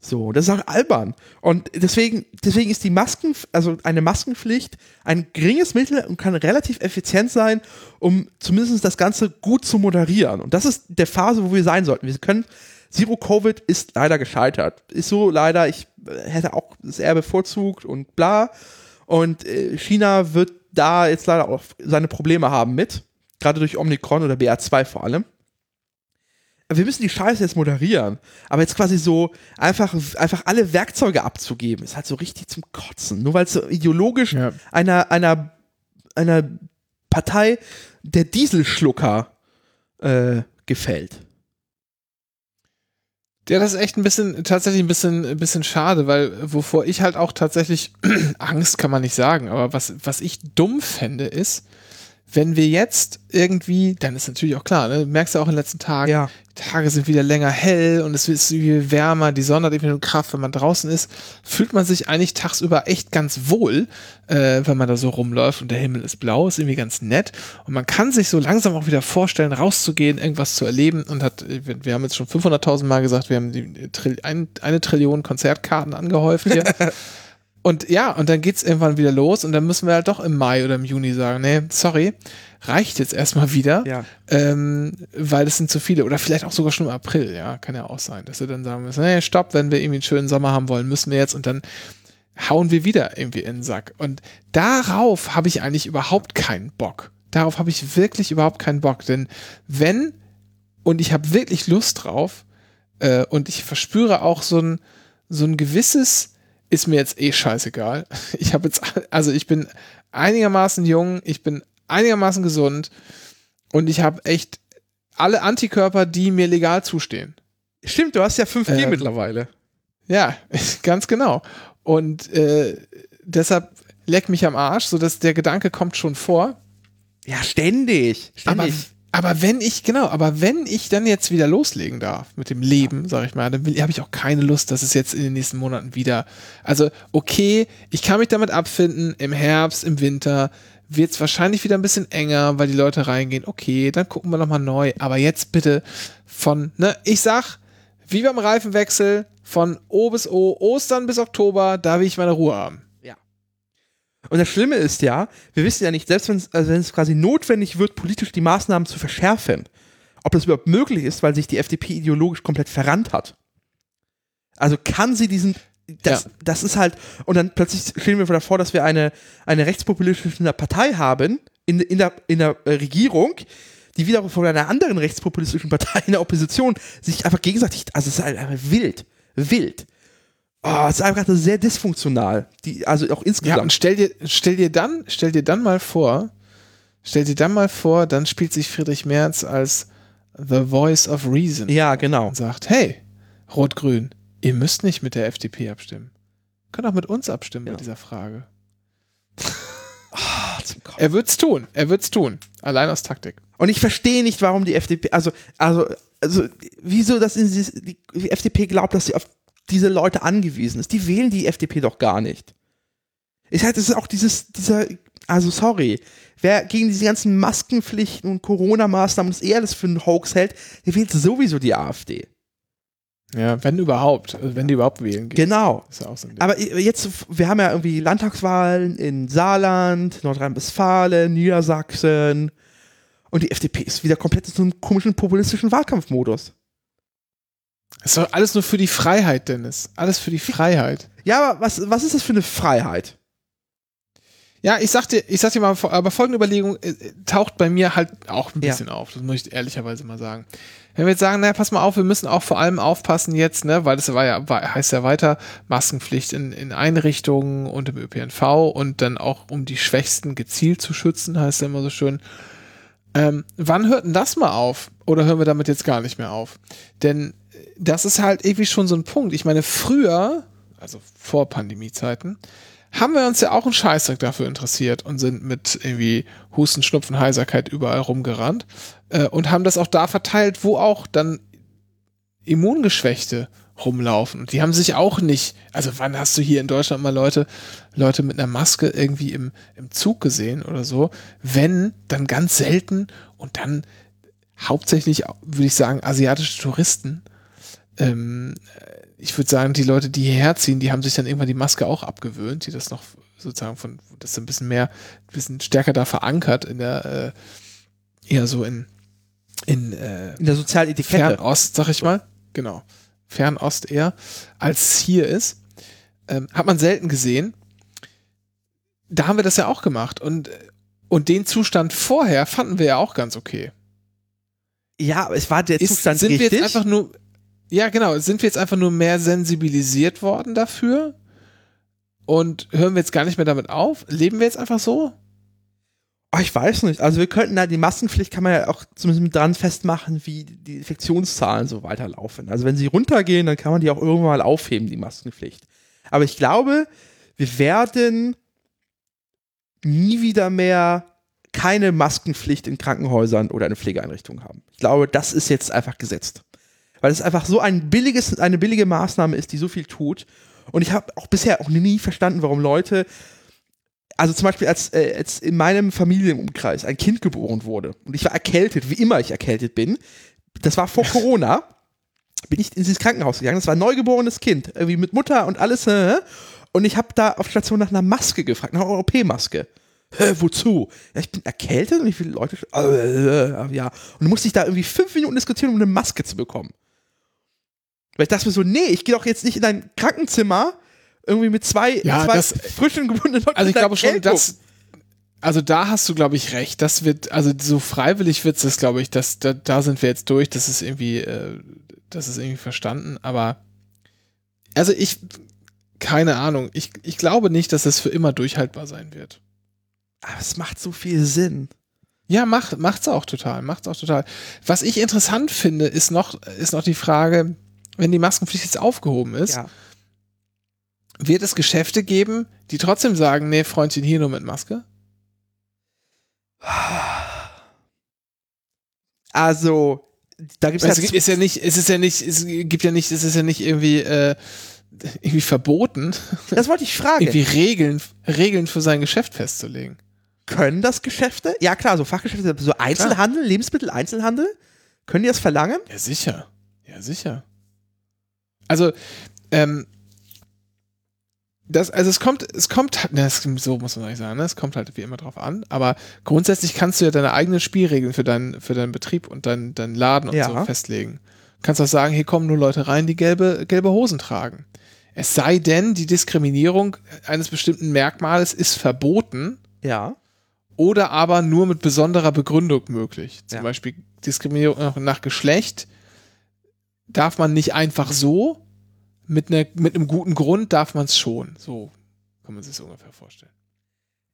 So, das ist auch albern. Und deswegen, deswegen ist die Masken, also eine Maskenpflicht ein geringes Mittel und kann relativ effizient sein, um zumindest das Ganze gut zu moderieren. Und das ist der Phase, wo wir sein sollten. Wir können, Zero Covid ist leider gescheitert. Ist so leider, ich hätte auch das eher bevorzugt und bla. Und äh, China wird da jetzt leider auch seine Probleme haben mit. Gerade durch Omikron oder BA2 vor allem wir müssen die Scheiße jetzt moderieren. Aber jetzt quasi so einfach, einfach alle Werkzeuge abzugeben, ist halt so richtig zum Kotzen. Nur weil es so ideologisch ja. einer, einer, einer Partei der Dieselschlucker äh, gefällt. Ja, das ist echt ein bisschen, tatsächlich ein bisschen, ein bisschen schade, weil wovor ich halt auch tatsächlich Angst kann man nicht sagen, aber was, was ich dumm fände ist, wenn wir jetzt irgendwie, dann ist natürlich auch klar, ne, merkst du auch in den letzten Tagen, ja. die Tage sind wieder länger hell und es ist viel wärmer, die Sonne hat irgendwie nur Kraft, wenn man draußen ist, fühlt man sich eigentlich tagsüber echt ganz wohl, äh, wenn man da so rumläuft und der Himmel ist blau, ist irgendwie ganz nett und man kann sich so langsam auch wieder vorstellen, rauszugehen, irgendwas zu erleben und hat, wir haben jetzt schon 500.000 Mal gesagt, wir haben die, ein, eine Trillion Konzertkarten angehäuft hier. Und ja, und dann geht's irgendwann wieder los und dann müssen wir halt doch im Mai oder im Juni sagen, nee, sorry, reicht jetzt erstmal wieder, ja. ähm, weil es sind zu viele oder vielleicht auch sogar schon im April, ja, kann ja auch sein, dass wir dann sagen müssen, nee, stopp, wenn wir irgendwie einen schönen Sommer haben wollen, müssen wir jetzt und dann hauen wir wieder irgendwie in den Sack. Und darauf habe ich eigentlich überhaupt keinen Bock. Darauf habe ich wirklich überhaupt keinen Bock, denn wenn, und ich habe wirklich Lust drauf, äh, und ich verspüre auch so ein, so ein gewisses, ist mir jetzt eh scheißegal. Ich habe jetzt, also ich bin einigermaßen jung, ich bin einigermaßen gesund und ich habe echt alle Antikörper, die mir legal zustehen. Stimmt, du hast ja 5G äh, mittlerweile. Ja, ganz genau. Und äh, deshalb leck mich am Arsch, sodass der Gedanke kommt schon vor. Ja, ständig. ständig. Aber wenn ich, genau, aber wenn ich dann jetzt wieder loslegen darf mit dem Leben, sag ich mal, dann habe ich auch keine Lust, dass es jetzt in den nächsten Monaten wieder. Also, okay, ich kann mich damit abfinden, im Herbst, im Winter wird es wahrscheinlich wieder ein bisschen enger, weil die Leute reingehen. Okay, dann gucken wir nochmal neu. Aber jetzt bitte von, ne, ich sag, wie beim Reifenwechsel, von O bis O, Ostern bis Oktober, da will ich meine Ruhe haben. Und das Schlimme ist ja, wir wissen ja nicht, selbst wenn es also wenn es quasi notwendig wird, politisch die Maßnahmen zu verschärfen, ob das überhaupt möglich ist, weil sich die FDP ideologisch komplett verrannt hat. Also kann sie diesen, das, Ja. das ist halt, und dann plötzlich stehen wir davor, dass wir eine, eine rechtspopulistische Partei haben in, in, der, in der Regierung, die wiederum von einer anderen rechtspopulistischen Partei in der Opposition sich einfach gegenseitig, also es ist halt einfach wild, wild. Oh, es ist einfach sehr dysfunktional. Die, also auch Ja, insgesamt. und stell dir, stell dir dann, stell dir dann mal vor, stell dir dann mal vor, dann spielt sich Friedrich Merz als The Voice of Reason Ja, genau. und sagt, hey, Rot-Grün, ihr müsst nicht mit der FDP abstimmen. Könnt auch mit uns abstimmen Ja. bei dieser Frage. Kotzen. Er wird's tun, er wird's tun. Allein aus Taktik. Und ich verstehe nicht, warum die FDP, also, also, also, wieso das in die, die FDP glaubt, dass sie auf diese Leute angewiesen ist. Die wählen die FDP doch gar nicht. Ich halt, es ist auch dieses, dieser, also sorry, wer gegen diese ganzen Maskenpflichten und Corona-Maßnahmen das eher alles für einen Hoax hält, der wählt sowieso die AfD. Ja, wenn überhaupt, also wenn die überhaupt wählen gehen. Genau. Ist ja so. Aber jetzt, wir haben ja irgendwie Landtagswahlen in Saarland, Nordrhein-Westfalen, Niedersachsen. Und die FDP ist wieder komplett in so einem komischen populistischen Wahlkampfmodus. Ist doch alles nur für die Freiheit, Dennis. Alles für die Freiheit. Ja, aber was, was ist das für eine Freiheit? Ja, ich sag dir, ich sag dir mal, aber folgende Überlegung äh, taucht bei mir halt auch ein Ja. bisschen auf. Das muss ich ehrlicherweise mal sagen. Wenn wir jetzt sagen, naja, pass mal auf, wir müssen auch vor allem aufpassen jetzt, ne, weil das war ja, war, heißt ja weiter, Maskenpflicht in, in Einrichtungen und im ÖPNV und dann auch um die Schwächsten gezielt zu schützen, heißt ja immer so schön. Ähm, wann hört denn das mal auf? Oder hören wir damit jetzt gar nicht mehr auf? Denn äh, das ist halt irgendwie schon so ein Punkt. Ich meine, früher, also vor Pandemiezeiten, haben wir uns ja auch einen Scheißdreck dafür interessiert und sind mit irgendwie Husten, Schnupfen, Heiserkeit überall rumgerannt äh, und haben das auch da verteilt, wo auch dann Immungeschwächte rumlaufen. Und die haben sich auch nicht, also wann hast du hier in Deutschland mal Leute, Leute mit einer Maske irgendwie im, im Zug gesehen oder so? Wenn, dann ganz selten und dann hauptsächlich, würde ich sagen, asiatische Touristen. Ähm, ich würde sagen, die Leute, die hierher ziehen, die haben sich dann irgendwann die Maske auch abgewöhnt, die das noch sozusagen von, das ist ein bisschen mehr, ein bisschen stärker da verankert in der, äh, eher so in, in, äh, In der sozialen Etikette. Fernost, sag ich mal. Genau. Fernost eher, als es hier ist. Ähm, hat man selten gesehen. Da haben wir das ja auch gemacht. Und, und den Zustand vorher fanden wir ja auch ganz okay. Ja, aber es war der Ist, Zustand sind wir richtig. jetzt einfach nur, ja genau, sind wir jetzt einfach nur mehr sensibilisiert worden dafür? Und hören wir jetzt gar nicht mehr damit auf? Leben wir jetzt einfach so? Oh, ich weiß nicht. Also wir könnten da die Maskenpflicht kann man ja auch zumindest dran festmachen, wie die Infektionszahlen so weiterlaufen. Also wenn sie runtergehen, dann kann man die auch irgendwann mal aufheben, die Maskenpflicht. Aber ich glaube, wir werden nie wieder mehr keine Maskenpflicht in Krankenhäusern oder in Pflegeeinrichtungen haben. Ich glaube, das ist jetzt einfach gesetzt. Weil es einfach so ein billiges, eine billige Maßnahme ist, die so viel tut. Und ich habe auch bisher auch nie verstanden, warum Leute also zum Beispiel als, äh, als in meinem Familienumkreis ein Kind geboren wurde und ich war erkältet, wie immer ich erkältet bin, das war vor Corona, bin ich in dieses Krankenhaus gegangen, das war ein neugeborenes Kind, irgendwie mit Mutter und alles, äh, und ich habe da auf Station nach einer Maske gefragt, nach einer OP-Maske. Hä, wozu? Ja, ich bin erkältet und ich will Leute, äh, ja, und musste ich da irgendwie fünf Minuten diskutieren, um eine Maske zu bekommen. Weil ich dachte mir so, nee, ich gehe doch jetzt nicht in ein Krankenzimmer, irgendwie mit zwei, Ja, zwei das- frischen gebundenen Leuten. Also ich glaube schon, dass also da hast du, glaube ich, recht. Das wird, also so freiwillig wird es, glaube ich, dass da, da sind wir jetzt durch. Das ist irgendwie, äh, das ist irgendwie verstanden. Aber also ich, keine Ahnung. Ich, ich glaube nicht, dass es für immer durchhaltbar sein wird. Aber es macht so viel Sinn. Ja, macht, macht's auch total, macht's auch total. Was ich interessant finde, ist noch, ist noch die Frage, wenn die Maskenpflicht jetzt aufgehoben ist, Ja. wird es Geschäfte geben, die trotzdem sagen, nee, Freundchen, hier nur mit Maske? Also, da gibt Es es gibt- ja ist ja nicht, es ist ja nicht, es gibt ja nicht, es ist ja nicht irgendwie, äh, irgendwie verboten, Das wollte ich fragen. irgendwie Regeln, Regeln für sein Geschäft festzulegen. Können das Geschäfte? Ja, klar, so Fachgeschäfte, so Einzelhandel, Lebensmittel-Einzelhandel, können die das verlangen? Ja, sicher. Ja, sicher. Also, ähm, das, also es kommt, es kommt, es, so muss man eigentlich sagen, ne? es kommt halt wie immer drauf an, aber grundsätzlich kannst du ja deine eigenen Spielregeln für deinen, für deinen Betrieb und deinen, deinen Laden und Ja. so festlegen. Kannst auch sagen, hier kommen nur Leute rein, die gelbe, gelbe Hosen tragen. Es sei denn, die Diskriminierung eines bestimmten Merkmales ist verboten Ja. oder aber nur mit besonderer Begründung möglich. Zum Ja. Beispiel Diskriminierung nach Geschlecht darf man nicht einfach so, mit, ne, mit einem guten Grund darf man es schon. So kann man sich das ungefähr vorstellen.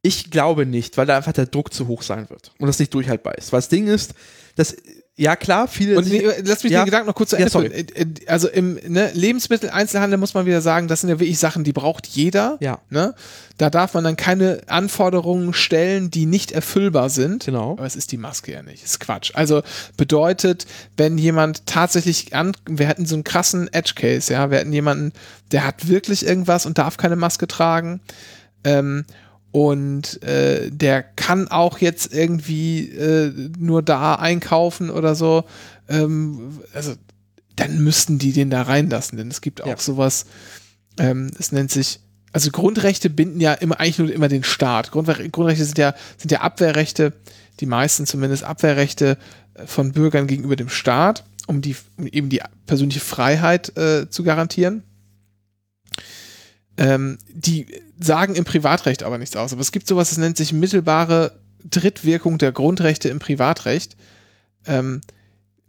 Ich glaube nicht, weil da einfach der Druck zu hoch sein wird und das nicht durchhaltbar ist. Weil das Ding ist, dass, ja klar, viele. Und nee, lass mich Ja. den Gedanken noch kurz zu Ja, Ende sorry. führen. Äh, äh, Also im ne, Lebensmitteleinzelhandel muss man wieder sagen, das sind ja wirklich Sachen, die braucht jeder. ja, Ne? Da darf man dann keine Anforderungen stellen, die nicht erfüllbar sind. genau. Aber es ist die Maske ja nicht. Ist Quatsch. Also bedeutet, wenn jemand tatsächlich an, wir hätten so einen krassen Edge Case, ja, wir hätten jemanden, der hat wirklich irgendwas und darf keine Maske tragen. Ähm, und äh, der kann auch jetzt irgendwie äh, nur da einkaufen oder so. Ähm, also dann müssten die den da reinlassen, denn es gibt auch Ja. sowas, ähm, es nennt sich, also Grundrechte binden ja immer eigentlich nur immer den Staat. Grundre Grundrechte sind ja, sind ja Abwehrrechte, die meisten zumindest Abwehrrechte äh, von Bürgern gegenüber dem Staat, um die um eben die persönliche Freiheit äh, zu garantieren. Ähm, die sagen im Privatrecht aber nichts aus. Aber es gibt sowas, das nennt sich mittelbare Drittwirkung der Grundrechte im Privatrecht. Ähm,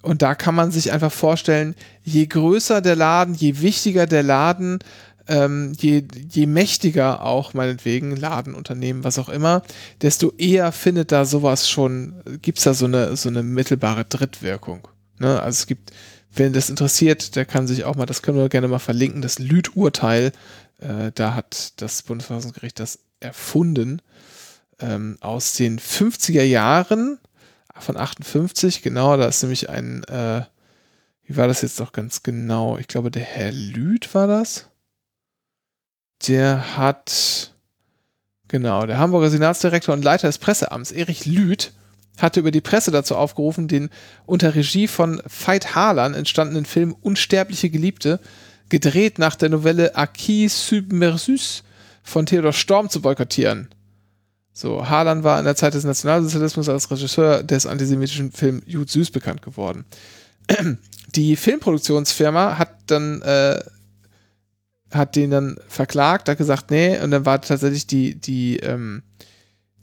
und da kann man sich einfach vorstellen, je größer der Laden, je wichtiger der Laden, ähm, je, je mächtiger auch meinetwegen Laden, Unternehmen, was auch immer, desto eher findet da sowas schon, gibt's da so eine, so eine mittelbare Drittwirkung. Ne? Also es gibt, wenn das interessiert, der kann sich auch mal, das können wir gerne mal verlinken, das Lüth-Urteil, äh, da hat das Bundesverfassungsgericht das erfunden, ähm, aus den 50er Jahren von 58, genau, da ist nämlich ein, äh, wie war das jetzt doch ganz genau? Ich glaube, der Herr Lüth war das. Der hat, genau, der Hamburger Senatsdirektor und Leiter des Presseamts, Erich Lüth, hatte über die Presse dazu aufgerufen, den unter Regie von Veit Harlan entstandenen Film Unsterbliche Geliebte, gedreht nach der Novelle Acquis Submersus von Theodor Storm zu boykottieren. So, Harlan war in der Zeit des Nationalsozialismus als Regisseur des antisemitischen Films Jud Süß bekannt geworden. Die Filmproduktionsfirma hat dann äh, hat den dann verklagt, hat gesagt, nee, und dann war tatsächlich die, die, ähm,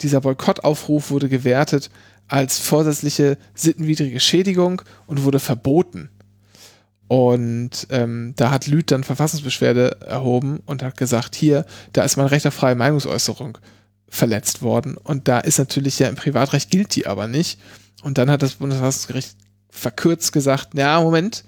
dieser Boykottaufruf wurde gewertet als vorsätzliche sittenwidrige Schädigung und wurde verboten. Und ähm, da hat Lüth dann Verfassungsbeschwerde erhoben und hat gesagt, hier, da ist mein Recht auf freie Meinungsäußerung verletzt worden. Und da ist natürlich ja im Privatrecht gilt die aber nicht. Und dann hat das Bundesverfassungsgericht verkürzt gesagt, na, Moment,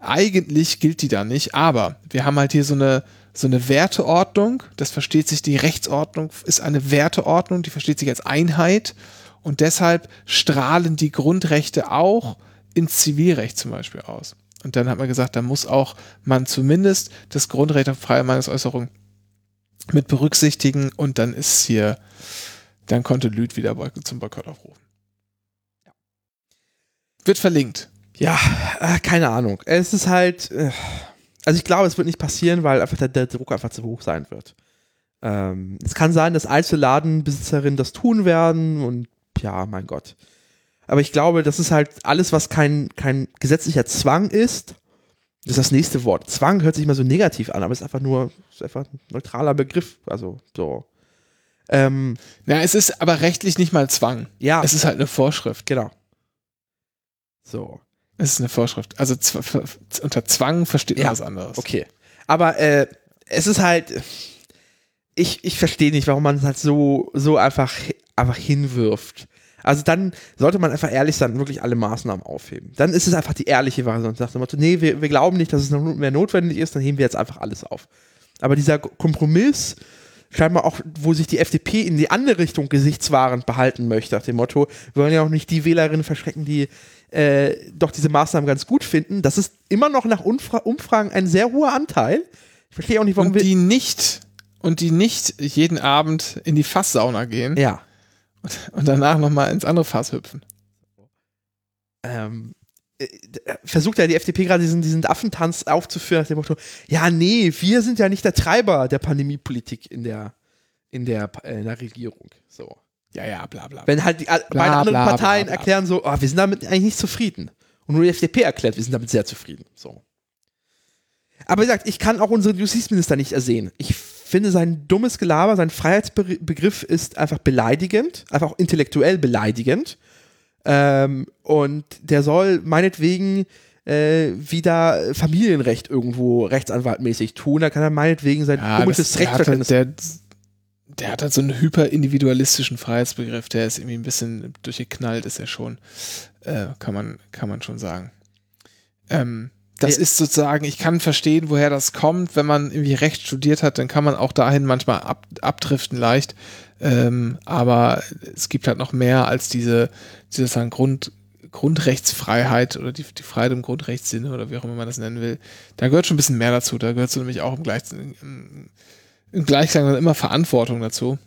eigentlich gilt die da nicht, aber wir haben halt hier so eine, so eine Werteordnung, das versteht sich, die Rechtsordnung ist eine Werteordnung, die versteht sich als Einheit und deshalb strahlen die Grundrechte auch ins Zivilrecht zum Beispiel aus. Und dann hat man gesagt, da muss auch man zumindest das Grundrecht auf freie Meinungsäußerung mit berücksichtigen und dann ist hier, dann konnte Lüth wieder zum Boykott aufrufen. Wird verlinkt. Ja, äh, keine Ahnung. Es ist halt, äh, also ich glaube, es wird nicht passieren, weil einfach der, der Druck einfach zu hoch sein wird. Ähm, es kann sein, dass Einzelladenbesitzerinnen das tun werden und ja, mein Gott. Aber ich glaube, das ist halt alles, was kein, kein gesetzlicher Zwang ist. Das ist das nächste Wort. Zwang hört sich immer so negativ an, aber es ist einfach nur, ist einfach ein neutraler Begriff. Also so. Ähm, Na, es ist aber rechtlich nicht mal Zwang. ja, Es ist halt eine Vorschrift. genau. So. Es ist eine Vorschrift. Also unter Zwang versteht man Ja, was anderes. Okay. Aber äh, es ist halt, ich, ich verstehe nicht, warum man es halt so, so einfach, einfach hinwirft. Also dann sollte man einfach ehrlich sein und wirklich alle Maßnahmen aufheben. Dann ist es einfach die ehrliche Variante und sagt Motto, nee, wir, wir glauben nicht, dass es noch mehr notwendig ist, dann heben wir jetzt einfach alles auf. Aber dieser Kompromiss, scheinbar auch, wo sich die FDP in die andere Richtung gesichtswahrend behalten möchte, nach dem Motto, wir wollen ja auch nicht die Wählerinnen verschrecken, die äh, doch diese Maßnahmen ganz gut finden. Das ist immer noch nach Umfra Umfragen ein sehr hoher Anteil. Ich verstehe auch nicht, warum und die nicht und die nicht jeden Abend in die Fasssauna gehen wir. Und danach nochmal ins andere Fass hüpfen. ähm, äh, versucht ja die FDP gerade diesen, diesen Affentanz aufzuführen nach dem Motto, ja, nee, wir sind ja nicht der Treiber der Pandemiepolitik in der, in der, äh, in der Regierung. So. Ja, ja, bla bla. Wenn halt die äh, Bla, beide anderen bla, Parteien bla. erklären so, oh, wir sind damit eigentlich nicht zufrieden. Und nur die FDP erklärt, wir sind damit sehr zufrieden. So. Aber wie gesagt, ich kann auch unseren Justizminister nicht ersehen. Ich finde sein dummes Gelaber, sein Freiheitsbegriff ist einfach beleidigend, einfach auch intellektuell beleidigend. Ähm, und der soll meinetwegen äh, wieder Familienrecht irgendwo rechtsanwaltmäßig tun. Da kann er meinetwegen sein Ja, komisches das, der, hat halt, Rechtsverständnis. der, der hat halt so einen hyperindividualistischen Freiheitsbegriff, der ist irgendwie ein bisschen durchgeknallt, ist er schon. Äh, kann, man, kann man schon sagen. Ähm, das Ja. ist sozusagen, ich kann verstehen, woher das kommt. Wenn man irgendwie Recht studiert hat, dann kann man auch dahin manchmal ab, abdriften leicht. Ähm, aber es gibt halt noch mehr als diese, diese sagen, Grund, Grundrechtsfreiheit oder die, die Freiheit im Grundrechtssinne oder wie auch immer man das nennen will. Da gehört schon ein bisschen mehr dazu. Da gehört so nämlich auch im, Gleich, im, im Gleichklang dann immer Verantwortung dazu.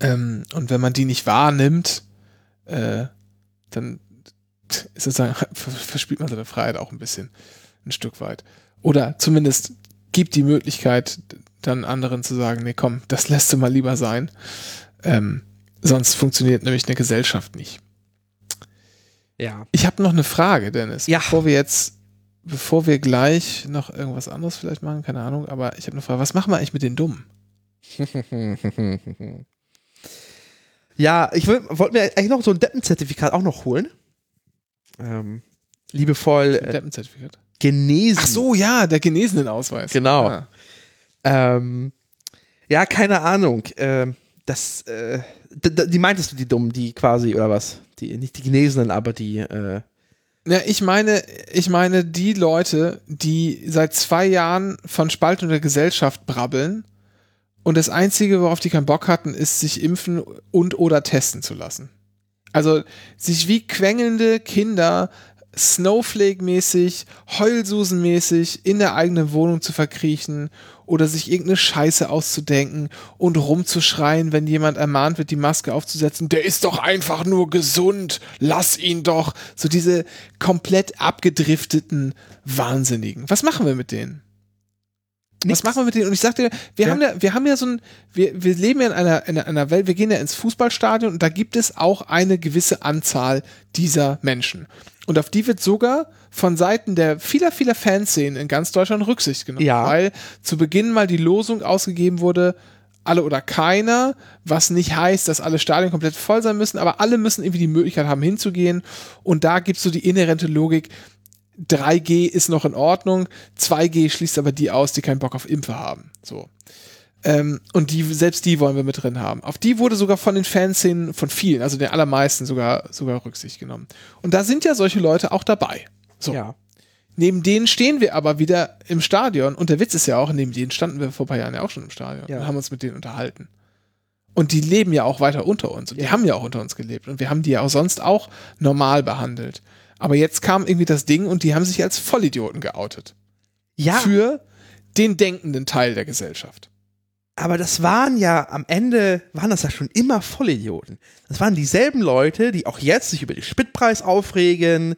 Ähm, und wenn man die nicht wahrnimmt, äh, dann ist sozusagen, verspielt man seine Freiheit auch ein bisschen, ein Stück weit. Oder zumindest gibt die Möglichkeit, dann anderen zu sagen, nee, komm, das lässt du mal lieber sein. Ähm, sonst funktioniert nämlich eine Gesellschaft nicht. Ja. Ich habe noch eine Frage, Dennis. Ja. Bevor wir jetzt, bevor wir gleich noch irgendwas anderes vielleicht machen, keine Ahnung, aber ich habe eine Frage. Was machen wir eigentlich mit den Dummen? ja, ich wollte mir eigentlich noch so ein Deppenzertifikat auch noch holen. Ähm, liebevoll äh, Deppenzertifikat? genesen. Ach so, ja, der Genesenenausweis. Genau. Ah. Ähm, ja, keine Ahnung. Ähm, das, äh, die meintest du die Dummen, die quasi, oder was? Die, nicht die Genesenen, aber die, äh, Ja, ich meine, ich meine die Leute, die seit zwei Jahren von Spaltung der Gesellschaft brabbeln und das Einzige, worauf die keinen Bock hatten, ist, sich impfen und oder testen zu lassen. Also sich wie quengelnde Kinder Snowflake-mäßig, Heulsusen-mäßig in der eigenen Wohnung zu verkriechen oder sich irgendeine Scheiße auszudenken und rumzuschreien, wenn jemand ermahnt wird, die Maske aufzusetzen. Der ist doch einfach nur gesund, lass ihn doch. So diese komplett abgedrifteten Wahnsinnigen. Was machen wir mit denen? Nichts. Was machen wir mit denen? Und ich sagte, wir Ja. haben ja, wir haben ja so ein, wir, wir leben ja in einer, in einer Welt, wir gehen ja ins Fußballstadion und da gibt es auch eine gewisse Anzahl dieser Menschen. Und auf die wird sogar von Seiten der vieler, vieler Fanszenen in ganz Deutschland Rücksicht genommen. Ja. Weil zu Beginn mal die Losung ausgegeben wurde, alle oder keiner, was nicht heißt, dass alle Stadien komplett voll sein müssen, aber alle müssen irgendwie die Möglichkeit haben, hinzugehen. Und da gibt es so die inhärente Logik, 3G ist noch in Ordnung, 2G schließt aber die aus, die keinen Bock auf Impfe haben. So. Ähm, und die, selbst die wollen wir mit drin haben. Auf die wurde sogar von den Fanszenen, von vielen, also den allermeisten sogar, sogar Rücksicht genommen. Und da sind ja solche Leute auch dabei. So. ja. Neben denen stehen wir aber wieder im Stadion. Und der Witz ist ja auch, neben denen standen wir vor ein paar Jahren ja auch schon im Stadion Ja. und haben uns mit denen unterhalten. Und die leben ja auch weiter unter uns. Und die Ja. haben ja auch unter uns gelebt. Und wir haben die ja auch sonst auch normal behandelt. Aber jetzt kam irgendwie das Ding und die haben sich als Vollidioten geoutet. Ja, Für den denkenden Teil der Gesellschaft. aber das waren ja, am Ende waren das ja schon immer Vollidioten. Das waren dieselben Leute, die auch jetzt sich über den Spitpreis aufregen,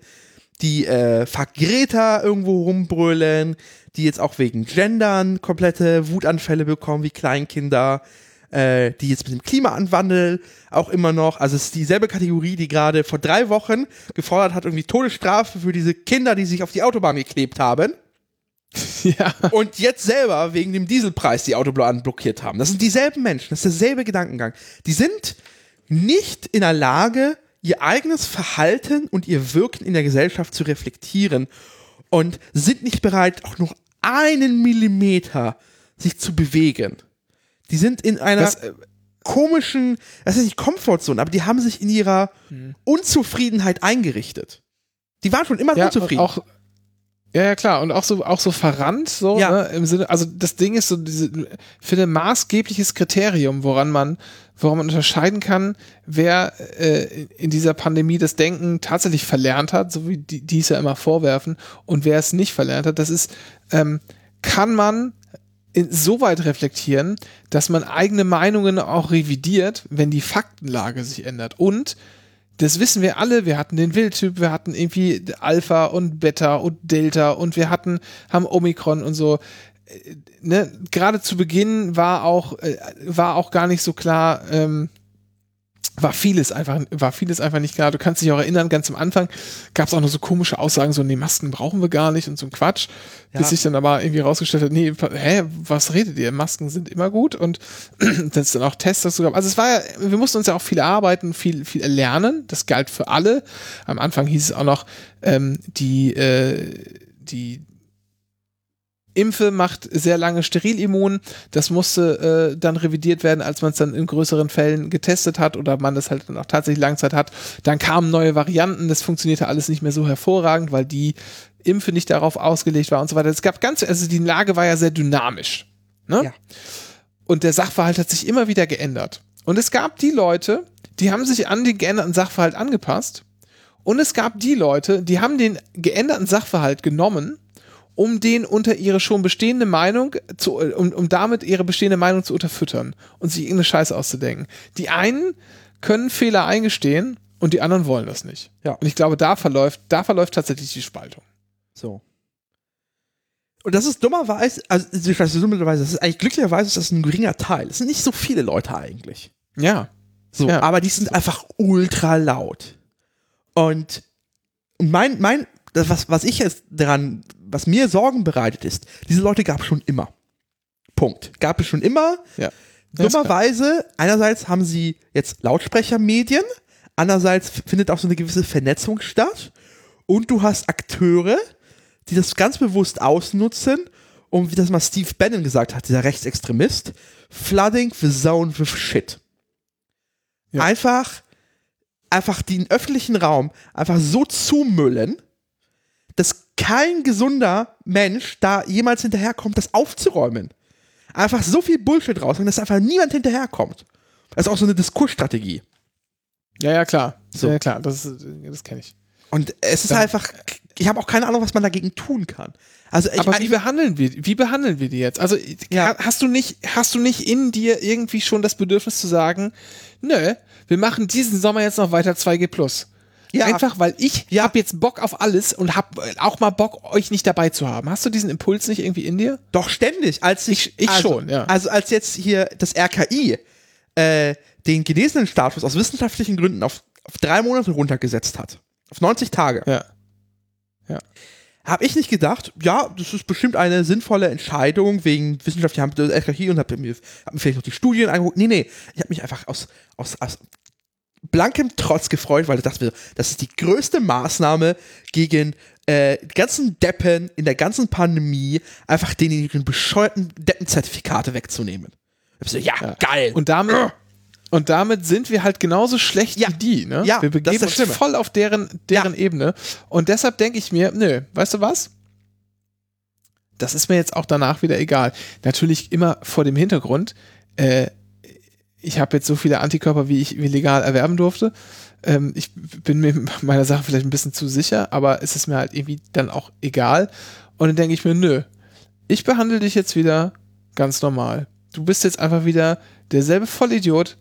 die äh, Fuck Greta irgendwo rumbrüllen, die jetzt auch wegen Gendern komplette Wutanfälle bekommen wie Kleinkinder, äh, die jetzt mit dem Klimawandel auch immer noch, also es ist dieselbe Kategorie, die gerade vor drei Wochen gefordert hat, irgendwie Todesstrafe für diese Kinder, die sich auf die Autobahn geklebt haben ja. und jetzt selber wegen dem Dieselpreis die Autobahn blockiert haben. Das sind dieselben Menschen, das ist derselbe Gedankengang. Die sind nicht in der Lage, ihr eigenes Verhalten und ihr Wirken in der Gesellschaft zu reflektieren und sind nicht bereit, auch nur einen Millimeter sich zu bewegen. Die sind in einer Das, äh, komischen, das ist nicht Komfortzone, aber die haben sich in ihrer Unzufriedenheit eingerichtet. Die waren schon immer ja, unzufrieden. Auch, Ja, ja, klar. Und auch so, auch so verrannt, so, Ja. ne, im Sinne, also das Ding ist so, diese, ich finde, maßgebliches Kriterium, woran man, woran man unterscheiden kann, wer äh, in dieser Pandemie das Denken tatsächlich verlernt hat, so wie die, die es ja immer vorwerfen, und wer es nicht verlernt hat, das ist, ähm, kann man in, so weit reflektieren, dass man eigene Meinungen auch revidiert, wenn die Faktenlage sich ändert. Und das wissen wir alle. Wir hatten den Wildtyp, wir hatten irgendwie Alpha und Beta und Delta und wir hatten, haben Omikron und so. Äh, Ne, gerade zu Beginn war auch, äh, war auch gar nicht so klar, ähm, war vieles einfach, war vieles einfach nicht klar. Du kannst dich auch erinnern, ganz am Anfang gab es auch noch so komische Aussagen, so, nee, Masken brauchen wir gar nicht und so ein Quatsch. Ja. Bis sich dann aber irgendwie rausgestellt hat, nee, hä, was redet ihr? Masken sind immer gut und dass es dann auch Tests dazu gab. Also es war ja, wir mussten uns ja auch viel erarbeiten, viel, viel lernen. Das galt für alle. Am Anfang hieß es auch noch, ähm, die, äh, die Impfe macht sehr lange sterilimmun. Das musste äh, dann revidiert werden, als man es dann in größeren Fällen getestet hat oder man das halt dann auch tatsächlich Langzeit hat. Dann kamen neue Varianten. Das funktionierte alles nicht mehr so hervorragend, weil die Impfe nicht darauf ausgelegt war und so weiter. Es gab ganz, also die Lage war ja sehr dynamisch. Ne? Ja. Und der Sachverhalt hat sich immer wieder geändert. Und es gab die Leute, die haben sich an den geänderten Sachverhalt angepasst. Und es gab die Leute, die haben den geänderten Sachverhalt genommen, um den unter ihre schon bestehende Meinung zu, um, um damit ihre bestehende Meinung zu unterfüttern und sich irgendeine Scheiße auszudenken. Die einen können Fehler eingestehen und die anderen wollen das nicht. Ja. Und ich glaube, da verläuft, da verläuft tatsächlich die Spaltung. So. Und das ist dummerweise, also ich weiß, dummerweise, das ist eigentlich glücklicherweise ist das ein geringer Teil. Es sind nicht so viele Leute eigentlich. Ja. So, Ja. aber die sind einfach ultra laut. Und mein, mein, das, was, was ich jetzt daran, was mir Sorgen bereitet ist, diese Leute gab es schon immer. Punkt. Gab es schon immer. Ja. Dummerweise, einerseits haben sie jetzt Lautsprechermedien, andererseits findet auch so eine gewisse Vernetzung statt und du hast Akteure, die das ganz bewusst ausnutzen, um, wie das mal Steve Bannon gesagt hat, dieser Rechtsextremist, flooding the zone with shit. Ja. Einfach, einfach den öffentlichen Raum einfach so zumüllen, dass kein gesunder Mensch da jemals hinterherkommt, das aufzuräumen. Einfach so viel Bullshit raus, dass einfach niemand hinterherkommt. Das ist auch so eine Diskursstrategie. Ja, ja, klar. So. Ja, klar, das, das kenne ich. Und es ist Ja. einfach, ich habe auch keine Ahnung, was man dagegen tun kann. Also ich, Aber ich, wie behandeln wir, wie behandeln wir die jetzt? Also Ja. ha- hast du nicht, hast du nicht in dir irgendwie schon das Bedürfnis zu sagen, nö, wir machen diesen Sommer jetzt noch weiter 2G plus. Ja. Einfach, weil ich Ja. hab jetzt Bock auf alles und hab äh, auch mal Bock, euch nicht dabei zu haben. Hast du diesen Impuls nicht irgendwie in dir? Doch ständig, als ich, Ich- ich also, schon, ja. Also als jetzt hier das RKI äh, den genesenen Status aus wissenschaftlichen Gründen auf, auf drei Monate runtergesetzt hat, auf 90 Tage, Ja. habe ich nicht gedacht, ja, das ist bestimmt eine sinnvolle Entscheidung wegen wissenschaftlicher das RKI und habe mir, hab mir vielleicht noch die Studien angeguckt. Nee, nee, ich habe mich einfach aus, aus, aus blankem Trotz gefreut, weil ich dachte, das ist die größte Maßnahme gegen äh, die ganzen Deppen in der ganzen Pandemie, einfach denen bescheuerten Deppenzertifikate wegzunehmen. Ich hab so, ja, Ja. geil. Und damit, und damit sind wir halt genauso schlecht Ja. wie die, ne? Ja, wir das ist begeben uns voll auf deren, deren Ebene. Und deshalb denke ich mir, nö, weißt du was? Das ist mir jetzt auch danach wieder egal. Natürlich immer vor dem Hintergrund, äh, ich habe jetzt so viele Antikörper, wie ich wie legal erwerben durfte. Ähm, ich bin mir meiner Sache vielleicht ein bisschen zu sicher, aber es ist mir halt irgendwie dann auch egal. Und dann denke ich mir, nö, ich behandle dich jetzt wieder ganz normal. Du bist jetzt einfach wieder derselbe Vollidiot,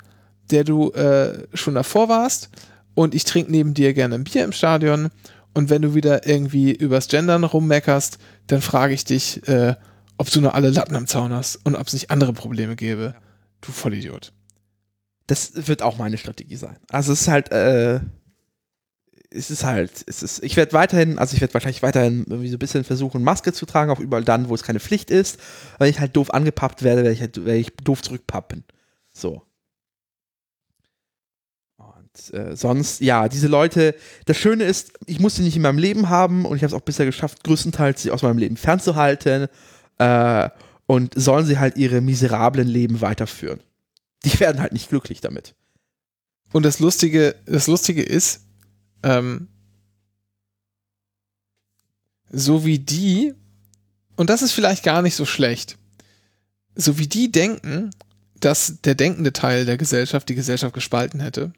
der du äh, schon davor warst. Und ich trinke neben dir gerne ein Bier im Stadion. Und wenn du wieder irgendwie übers Gendern rummeckerst, dann frage ich dich, äh, ob du noch alle Latten am Zaun hast und ob es nicht andere Probleme gäbe. Du Vollidiot. Das wird auch meine Strategie sein. Also es ist halt, äh, es ist halt, es ist, ich werde weiterhin, also ich werde wahrscheinlich weiterhin irgendwie so ein bisschen versuchen, Maske zu tragen, auch überall dann, wo es keine Pflicht ist. Weil ich halt doof angepappt werde, werde ich halt, werde ich doof zurückpappen. So. Und äh, sonst, ja, diese Leute, das Schöne ist, ich muss sie nicht in meinem Leben haben und ich habe es auch bisher geschafft, größtenteils sie aus meinem Leben fernzuhalten. Äh, und sollen sie halt ihre miserablen Leben weiterführen. Die werden halt nicht glücklich damit. Und das Lustige, das Lustige ist, ähm, so wie die, und das ist vielleicht gar nicht so schlecht, so wie die denken, dass der denkende Teil der Gesellschaft die Gesellschaft gespalten hätte,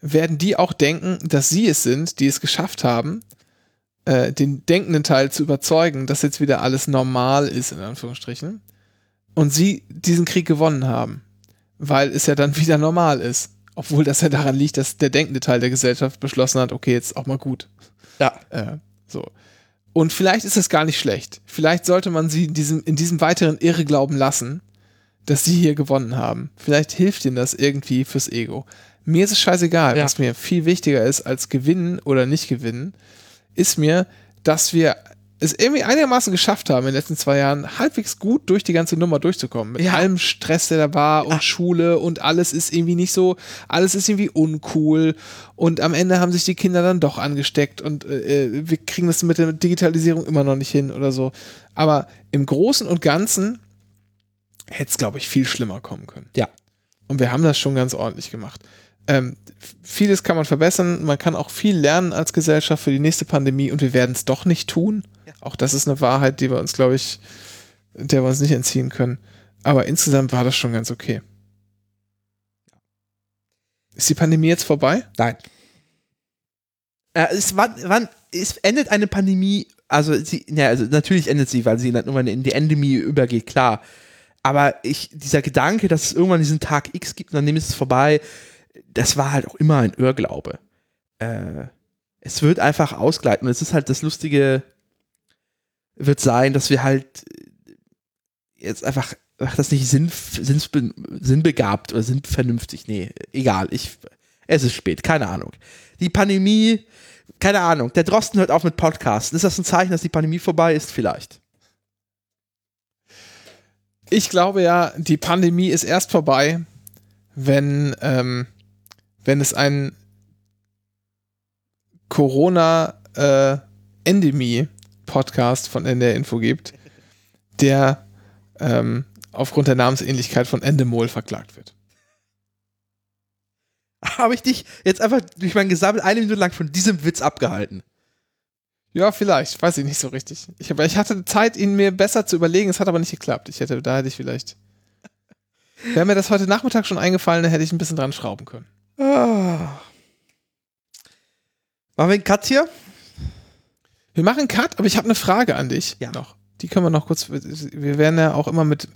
werden die auch denken, dass sie es sind, die es geschafft haben, äh, den denkenden Teil zu überzeugen, dass jetzt wieder alles normal ist, in Anführungsstrichen, und sie diesen Krieg gewonnen haben, weil es ja dann wieder normal ist. Obwohl das ja daran liegt, dass der denkende Teil der Gesellschaft beschlossen hat, okay, jetzt auch mal gut. Ja. Äh, so. Und vielleicht ist es gar nicht schlecht. Vielleicht sollte man sie in diesem, in diesem weiteren Irrglauben lassen, dass sie hier gewonnen haben. Vielleicht hilft ihnen das irgendwie fürs Ego. Mir ist es scheißegal. Ja. Was mir viel wichtiger ist als gewinnen oder nicht gewinnen, ist mir, dass wir es irgendwie einigermaßen geschafft haben, in den letzten zwei Jahren halbwegs gut durch die ganze Nummer durchzukommen. Mit Ja. allem Stress, der da war und Schule und alles ist irgendwie nicht so, alles ist irgendwie uncool und am Ende haben sich die Kinder dann doch angesteckt und äh, wir kriegen das mit der Digitalisierung immer noch nicht hin oder so. Aber im Großen und Ganzen hätte es, glaube ich, viel schlimmer kommen können. Ja. Und wir haben das schon ganz ordentlich gemacht. Ähm, vieles kann man verbessern. Man kann auch viel lernen als Gesellschaft für die nächste Pandemie und wir werden es doch nicht tun. Auch das ist eine Wahrheit, die wir uns, glaube ich, der wir uns nicht entziehen können. Aber insgesamt war das schon ganz okay. Ist die Pandemie jetzt vorbei? Nein. Äh, es, wann, wann, es endet eine Pandemie, also, sie, ja, also natürlich endet sie, weil sie irgendwann in die Endemie übergeht, klar. Aber ich, dieser Gedanke, dass es irgendwann diesen Tag X gibt und dann ist es vorbei, das war halt auch immer ein Irrglaube. Äh, es wird einfach ausgleiten und es ist halt das Lustige, wird sein, dass wir halt äh, jetzt einfach, ach, das nicht sinn, sinnbe, sinnbegabt oder sinnvernünftig, nee, egal, ich, es ist spät, keine Ahnung. Die Pandemie, keine Ahnung, der Drosten hört auf mit Podcasten. Ist das ein Zeichen, dass die Pandemie vorbei ist? Vielleicht. Ich glaube ja, die Pandemie ist erst vorbei, wenn, ähm, wenn es einen Corona-Endemie-Podcast von NDR Info gibt, der ähm, aufgrund der Namensähnlichkeit von Endemol verklagt wird. Habe ich dich jetzt einfach durch mein Gesammel eine Minute lang von diesem Witz abgehalten? Ja, vielleicht, weiß ich nicht so richtig. Ich, aber ich hatte Zeit, ihn mir besser zu überlegen, es hat aber nicht geklappt. Ich hätte, da hätte ich vielleicht. Wäre mir das heute Nachmittag schon eingefallen, dann hätte ich ein bisschen dran schrauben können. Ah. Machen wir einen Cut hier? Wir machen einen Cut, aber ich habe eine Frage an dich Ja. noch. Die können wir noch kurz. Wir werden ja auch immer mit,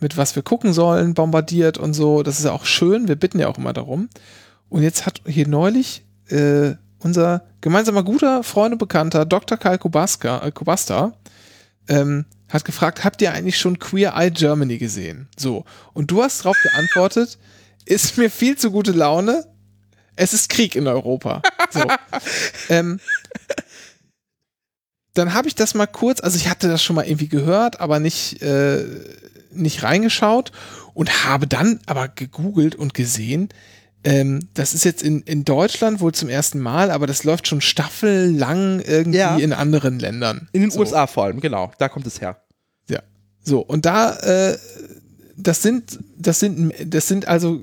mit was wir gucken sollen, bombardiert und so. Das ist ja auch schön. Wir bitten ja auch immer darum. Und jetzt hat hier neulich äh, unser gemeinsamer guter Freund und Bekannter Dr. Karl Kubaska, äh, Kubasta ähm, hat gefragt, habt ihr eigentlich schon Queer Eye Germany gesehen? So. Und du hast darauf geantwortet, ist mir viel zu gute Laune. Es ist Krieg in Europa. So. ähm, dann habe ich das mal kurz, also ich hatte das schon mal irgendwie gehört, aber nicht, äh, nicht reingeschaut und habe dann aber gegoogelt und gesehen, ähm, das ist jetzt in, in Deutschland wohl zum ersten Mal, aber das läuft schon staffellang irgendwie Ja. in anderen Ländern. In den so. USA vor allem, genau. Da kommt es her. Ja. So, und da, äh, das sind, das sind, das sind also,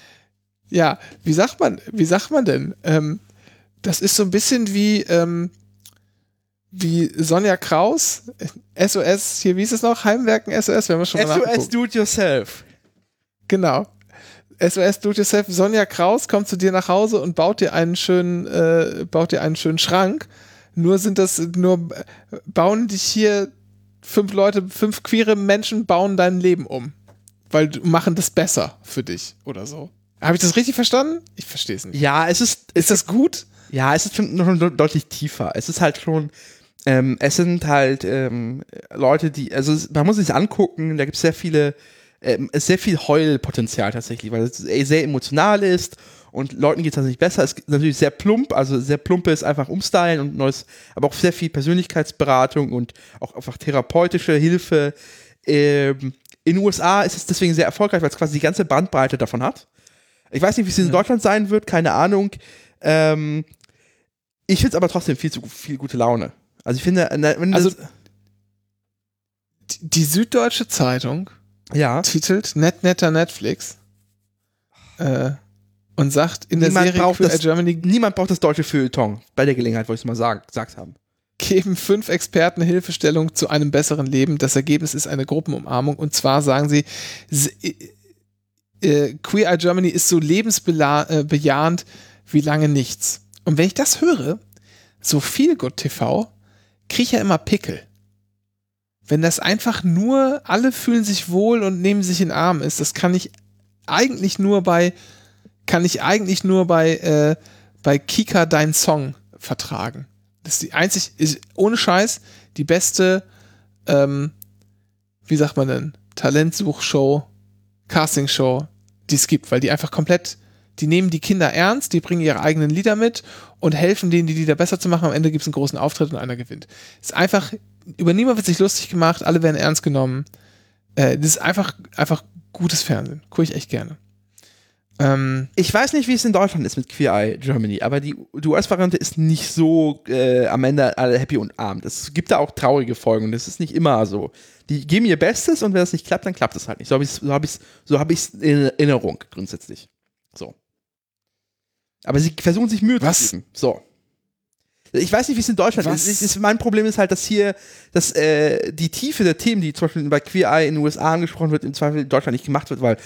ja, wie sagt man, wie sagt man denn? Ähm, das ist so ein bisschen wie, ähm, wie Sonja Kraus, SOS, hier, wie ist es noch? Heimwerken SOS, wenn wir schon mal SOS. Do It Yourself. Genau. SOS Do It Yourself. Sonja Kraus kommt zu dir nach Hause und baut dir einen schönen, äh, baut dir einen schönen Schrank. Nur sind das, nur bauen dich hier fünf Leute, fünf queere Menschen bauen dein Leben um. Weil du machen das besser für dich oder so. Habe ich das richtig verstanden? Ich verstehe es nicht. Ja, es ist, Ist das gut? Ja, es ist schon deutlich tiefer. Es ist halt schon, ähm, es sind halt ähm, Leute, die, also man muss sich angucken, da gibt es sehr viele, ähm, sehr viel Heulpotenzial tatsächlich, weil es eh sehr emotional ist und Leuten geht es tatsächlich besser. Es ist natürlich sehr plump, also sehr plumpe ist einfach umstylen und neues, aber auch sehr viel Persönlichkeitsberatung und auch einfach therapeutische Hilfe. Ähm, in den USA ist es deswegen sehr erfolgreich, weil es quasi die ganze Bandbreite davon hat. Ich weiß nicht, wie es in Deutschland sein wird, keine Ahnung. Ähm, ich finde es aber trotzdem viel zu viel gute Laune. Also ich finde, wenn Also- das, Die- Süddeutsche Zeitung ja, titelt Net netter Netflix äh, und sagt in der Niemand Serie braucht Queer das- Germany niemand braucht das deutsche Feuilleton. Bei der Gelegenheit wollte ich es mal sagen, gesagt haben. geben fünf Experten Hilfestellung zu einem besseren Leben. Das Ergebnis ist eine Gruppenumarmung. Und zwar sagen sie, s- äh, Queer Eye Germany ist so lebensbejahend wie lange nichts. Und wenn ich das höre, so viel Good TV, kriege ich ja immer Pickel. Wenn das einfach nur, alle fühlen sich wohl und nehmen sich in den Arm ist, das kann ich eigentlich nur bei, kann ich eigentlich nur bei, äh, bei Kika Dein Song vertragen. Das ist die einzig, ist ohne Scheiß die beste, ähm, wie sagt man denn, Talentsuchshow, Castingshow, die es gibt, weil die einfach komplett, die nehmen die Kinder ernst, die bringen ihre eigenen Lieder mit und helfen denen, die Lieder besser zu machen. Am Ende gibt es einen großen Auftritt und einer gewinnt. Ist einfach, über niemand wird sich lustig gemacht, alle werden ernst genommen. Äh, das ist einfach, einfach gutes Fernsehen. Gucke ich echt gerne. Ähm, Ich weiß nicht, wie es in Deutschland ist mit Queer Eye Germany, aber die, die US-Variante ist nicht so äh, am Ende alle happy und arm. Es gibt da auch traurige Folgen. Das ist nicht immer so. Die geben ihr Bestes und wenn das nicht klappt, dann klappt es halt nicht. So habe ich es so hab so hab in Erinnerung grundsätzlich. Aber sie versuchen sich Mühe Was? zu geben. So. Ich weiß nicht, wie es in Deutschland Was? ist. ist. Mein Problem ist halt, dass hier dass, äh, die Tiefe der Themen, die zum Beispiel bei Queer Eye in den USA angesprochen wird, im Zweifel in Deutschland nicht gemacht wird, weil,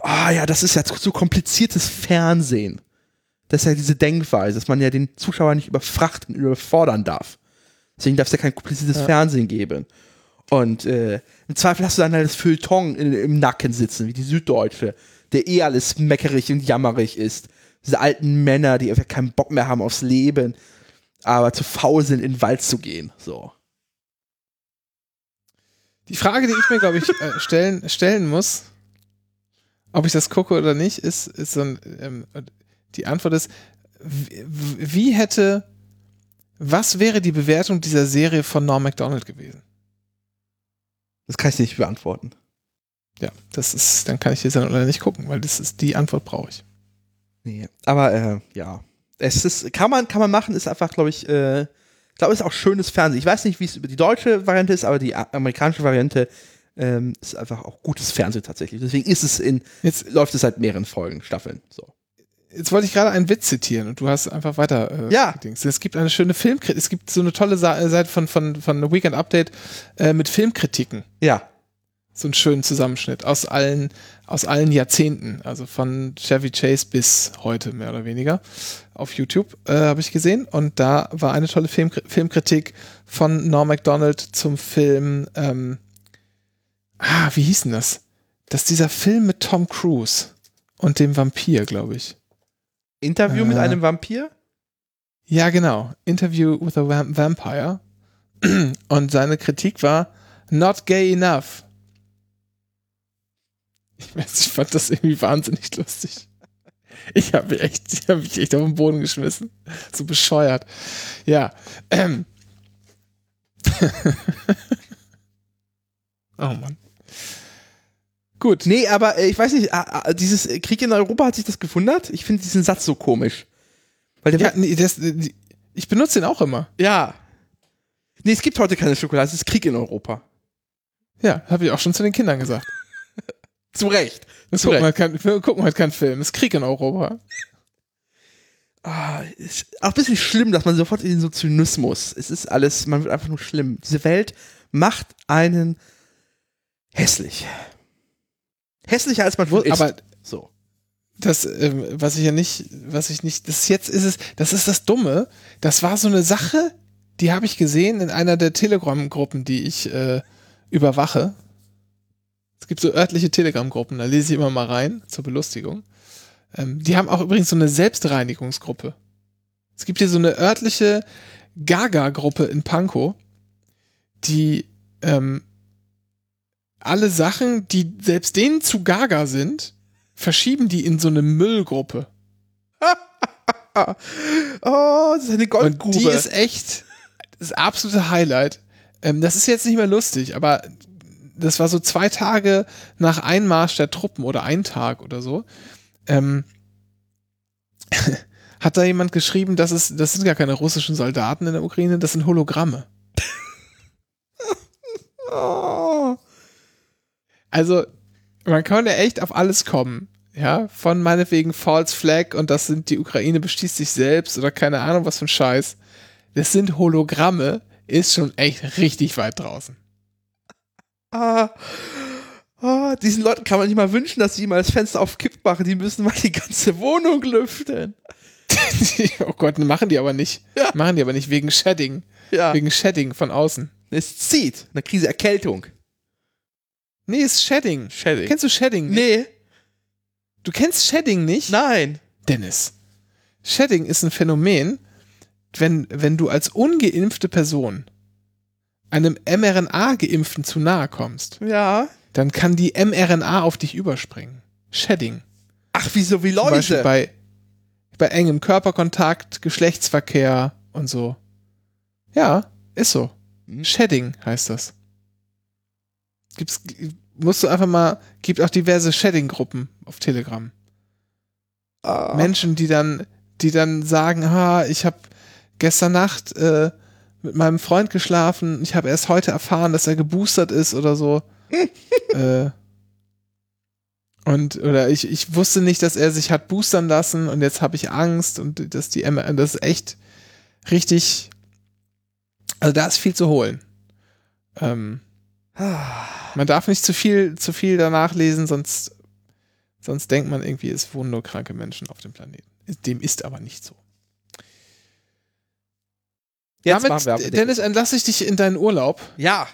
ah ja, das ist ja so kompliziertes Fernsehen. Das ist ja diese Denkweise, dass man ja den Zuschauer nicht überfrachten, überfordern darf. Deswegen darf es ja kein kompliziertes Ja. Fernsehen geben. Und äh, im Zweifel hast du dann halt das Feuilleton in, im Nacken sitzen, wie die Süddeutsche, der eh alles meckerig und jammerig ist. Diese alten Männer, die einfach keinen Bock mehr haben aufs Leben, aber zu faul sind, in den Wald zu gehen. So. Die Frage, die ich mir, glaube ich, äh, stellen, stellen muss, ob ich das gucke oder nicht, ist, ist so ein, ähm, die Antwort ist, wie, wie hätte, was wäre die Bewertung dieser Serie von Norm MacDonald gewesen? Das kann ich nicht beantworten. Ja, das ist, dann kann ich das dann oder nicht gucken, weil das ist die Antwort brauche ich. Nee. Aber äh, ja. Es ist, kann man, kann man machen, ist einfach, glaube ich, äh, ich glaube, ist auch schönes Fernsehen. Ich weiß nicht, wie es über die deutsche Variante ist, aber die amerikanische Variante ähm, ist einfach auch gutes Fernsehen tatsächlich. Deswegen ist es in, Jetzt, läuft es seit mehreren Folgen, Staffeln. So. jetzt wollte ich gerade einen Witz zitieren und du hast einfach weiter. Äh, Ja. gedingst. Es gibt eine schöne Filmkritik, es gibt so eine tolle Seite von, von, von Weekend Update äh, mit Filmkritiken. Ja. So einen schönen Zusammenschnitt aus allen, aus allen Jahrzehnten, also von Chevy Chase bis heute mehr oder weniger auf YouTube äh, habe ich gesehen und da war eine tolle Film Filmkritik von Norm Macdonald zum Film, ähm, ah, wie hieß denn das? Das ist dieser Film mit Tom Cruise und dem Vampir, glaube ich. Interview mit Äh. einem Vampir? Ja, genau. Interview with a Vamp Vampire. Und seine Kritik war not gay enough. Ich weiß, ich fand das irgendwie wahnsinnig lustig. Ich habe mich echt, ich habe mich echt auf den Boden geschmissen. So bescheuert. Ja. Ähm. oh Mann. Gut. Nee, aber äh, ich weiß nicht, ah, ah, dieses äh, Krieg in Europa hat sich das gewundert? Ich finde diesen Satz so komisch. Weil der Ja, nee, das, die- ich benutze den auch immer. ja. Nee, es gibt heute keine Schokolade, es ist Krieg in Europa. Ja, habe ich auch schon zu den Kindern gesagt. Zu Recht. Wir Zu gucken, Recht. kein, wir gucken heute keinen Film. Es ist Krieg in Europa. Ah, ist auch ein bisschen schlimm, dass man sofort in so Zynismus. Es ist alles, man wird einfach nur schlimm. Diese Welt macht einen hässlich. Hässlicher als man schon ist. Aber so. das, ähm, was ich ja nicht, was ich nicht, das jetzt ist es, das ist das Dumme. Das war so eine Sache, die habe ich gesehen in einer der Telegram-Gruppen, die ich äh, überwache. Es gibt so örtliche Telegram-Gruppen, da lese ich immer mal rein zur Belustigung. Ähm, die haben auch übrigens so eine Selbstreinigungsgruppe. Es gibt hier so eine örtliche Gaga-Gruppe in Pankow, die ähm, alle Sachen, die selbst denen zu Gaga sind, verschieben die in so eine Müllgruppe. Oh, das ist eine Und Goldgrube. die ist echt das absolute Highlight. Ähm, das ist jetzt nicht mehr lustig, aber das war so zwei Tage nach Einmarsch der Truppen oder ein Tag oder so. Ähm, hat da jemand geschrieben, dass es, das sind gar keine russischen Soldaten in der Ukraine, das sind Hologramme. oh. Also, man kann ja echt auf alles kommen. Ja, von meinetwegen False Flag und das sind die Ukraine beschießt sich selbst oder keine Ahnung was für ein Scheiß. Das sind Hologramme, ist schon echt richtig weit draußen. Ah, ah, diesen Leuten kann man nicht mal wünschen, dass sie mal das Fenster auf Kipp machen. Die müssen mal die ganze Wohnung lüften. oh Gott, machen die aber nicht. Ja. Machen die aber nicht wegen Shedding. Ja. Wegen Shedding von außen. Es zieht. Eine Krise Erkältung. Nee, ist Shedding. Shedding. Kennst du Shedding? nicht? Nee. Du kennst Shedding nicht? Nein. Dennis. Shedding ist ein Phänomen, wenn, wenn du als ungeimpfte Person einem mRNA-Geimpften zu nahe kommst, Ja. dann kann die mRNA auf dich überspringen. Shedding. Ach, wieso wie Läuse? bei, bei engem Körperkontakt, Geschlechtsverkehr und so. Ja, ist so. Hm. Shedding heißt das. Gibt's, musst du einfach mal, gibt auch diverse Shedding-Gruppen auf Telegram. Ah. Menschen, die dann, die dann sagen, ah, ich habe gestern Nacht äh, mit meinem Freund geschlafen, ich habe erst heute erfahren, dass er geboostert ist oder so. äh, und oder ich, ich wusste nicht, dass er sich hat boostern lassen und jetzt habe ich Angst und dass die M das ist echt richtig. Also da ist viel zu holen. Ähm, Ah. man darf nicht zu viel, zu viel danach lesen, sonst, sonst denkt man irgendwie, es wohnen nur kranke Menschen auf dem Planeten. Dem ist aber nicht so. Jetzt machen wir Damit, aber den- Dennis, entlasse ich dich in deinen Urlaub. Ja.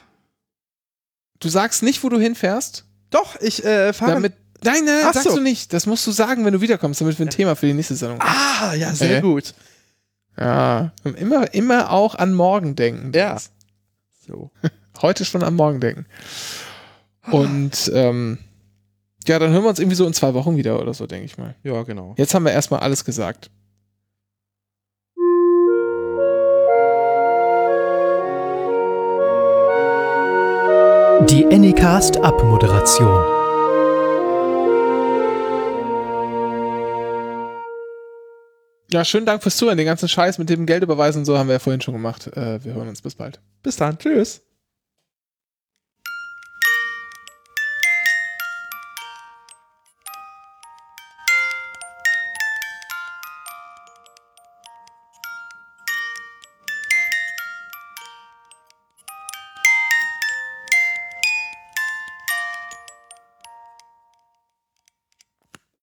Du sagst nicht, wo du hinfährst. Doch, ich äh, fahre. Damit, nein, nein, Ach sagst so. du nicht. Das musst du sagen, wenn du wiederkommst, damit wir ein Thema für die nächste Sendung haben. ah, ja, sehr Äh. gut. Ja, immer, immer auch an morgen denken. Ja. So. Heute schon am Morgen denken. Und ähm, ja, dann hören wir uns irgendwie so in zwei Wochen wieder oder so, denke ich mal. Ja, genau. Jetzt haben wir erstmal alles gesagt. Die Anycast Abmoderation. Ja, schönen Dank fürs Zuhören. Den ganzen Scheiß mit dem Geldüberweisen und so haben wir ja vorhin schon gemacht. Äh, wir hören uns bis bald. Bis dann. Tschüss.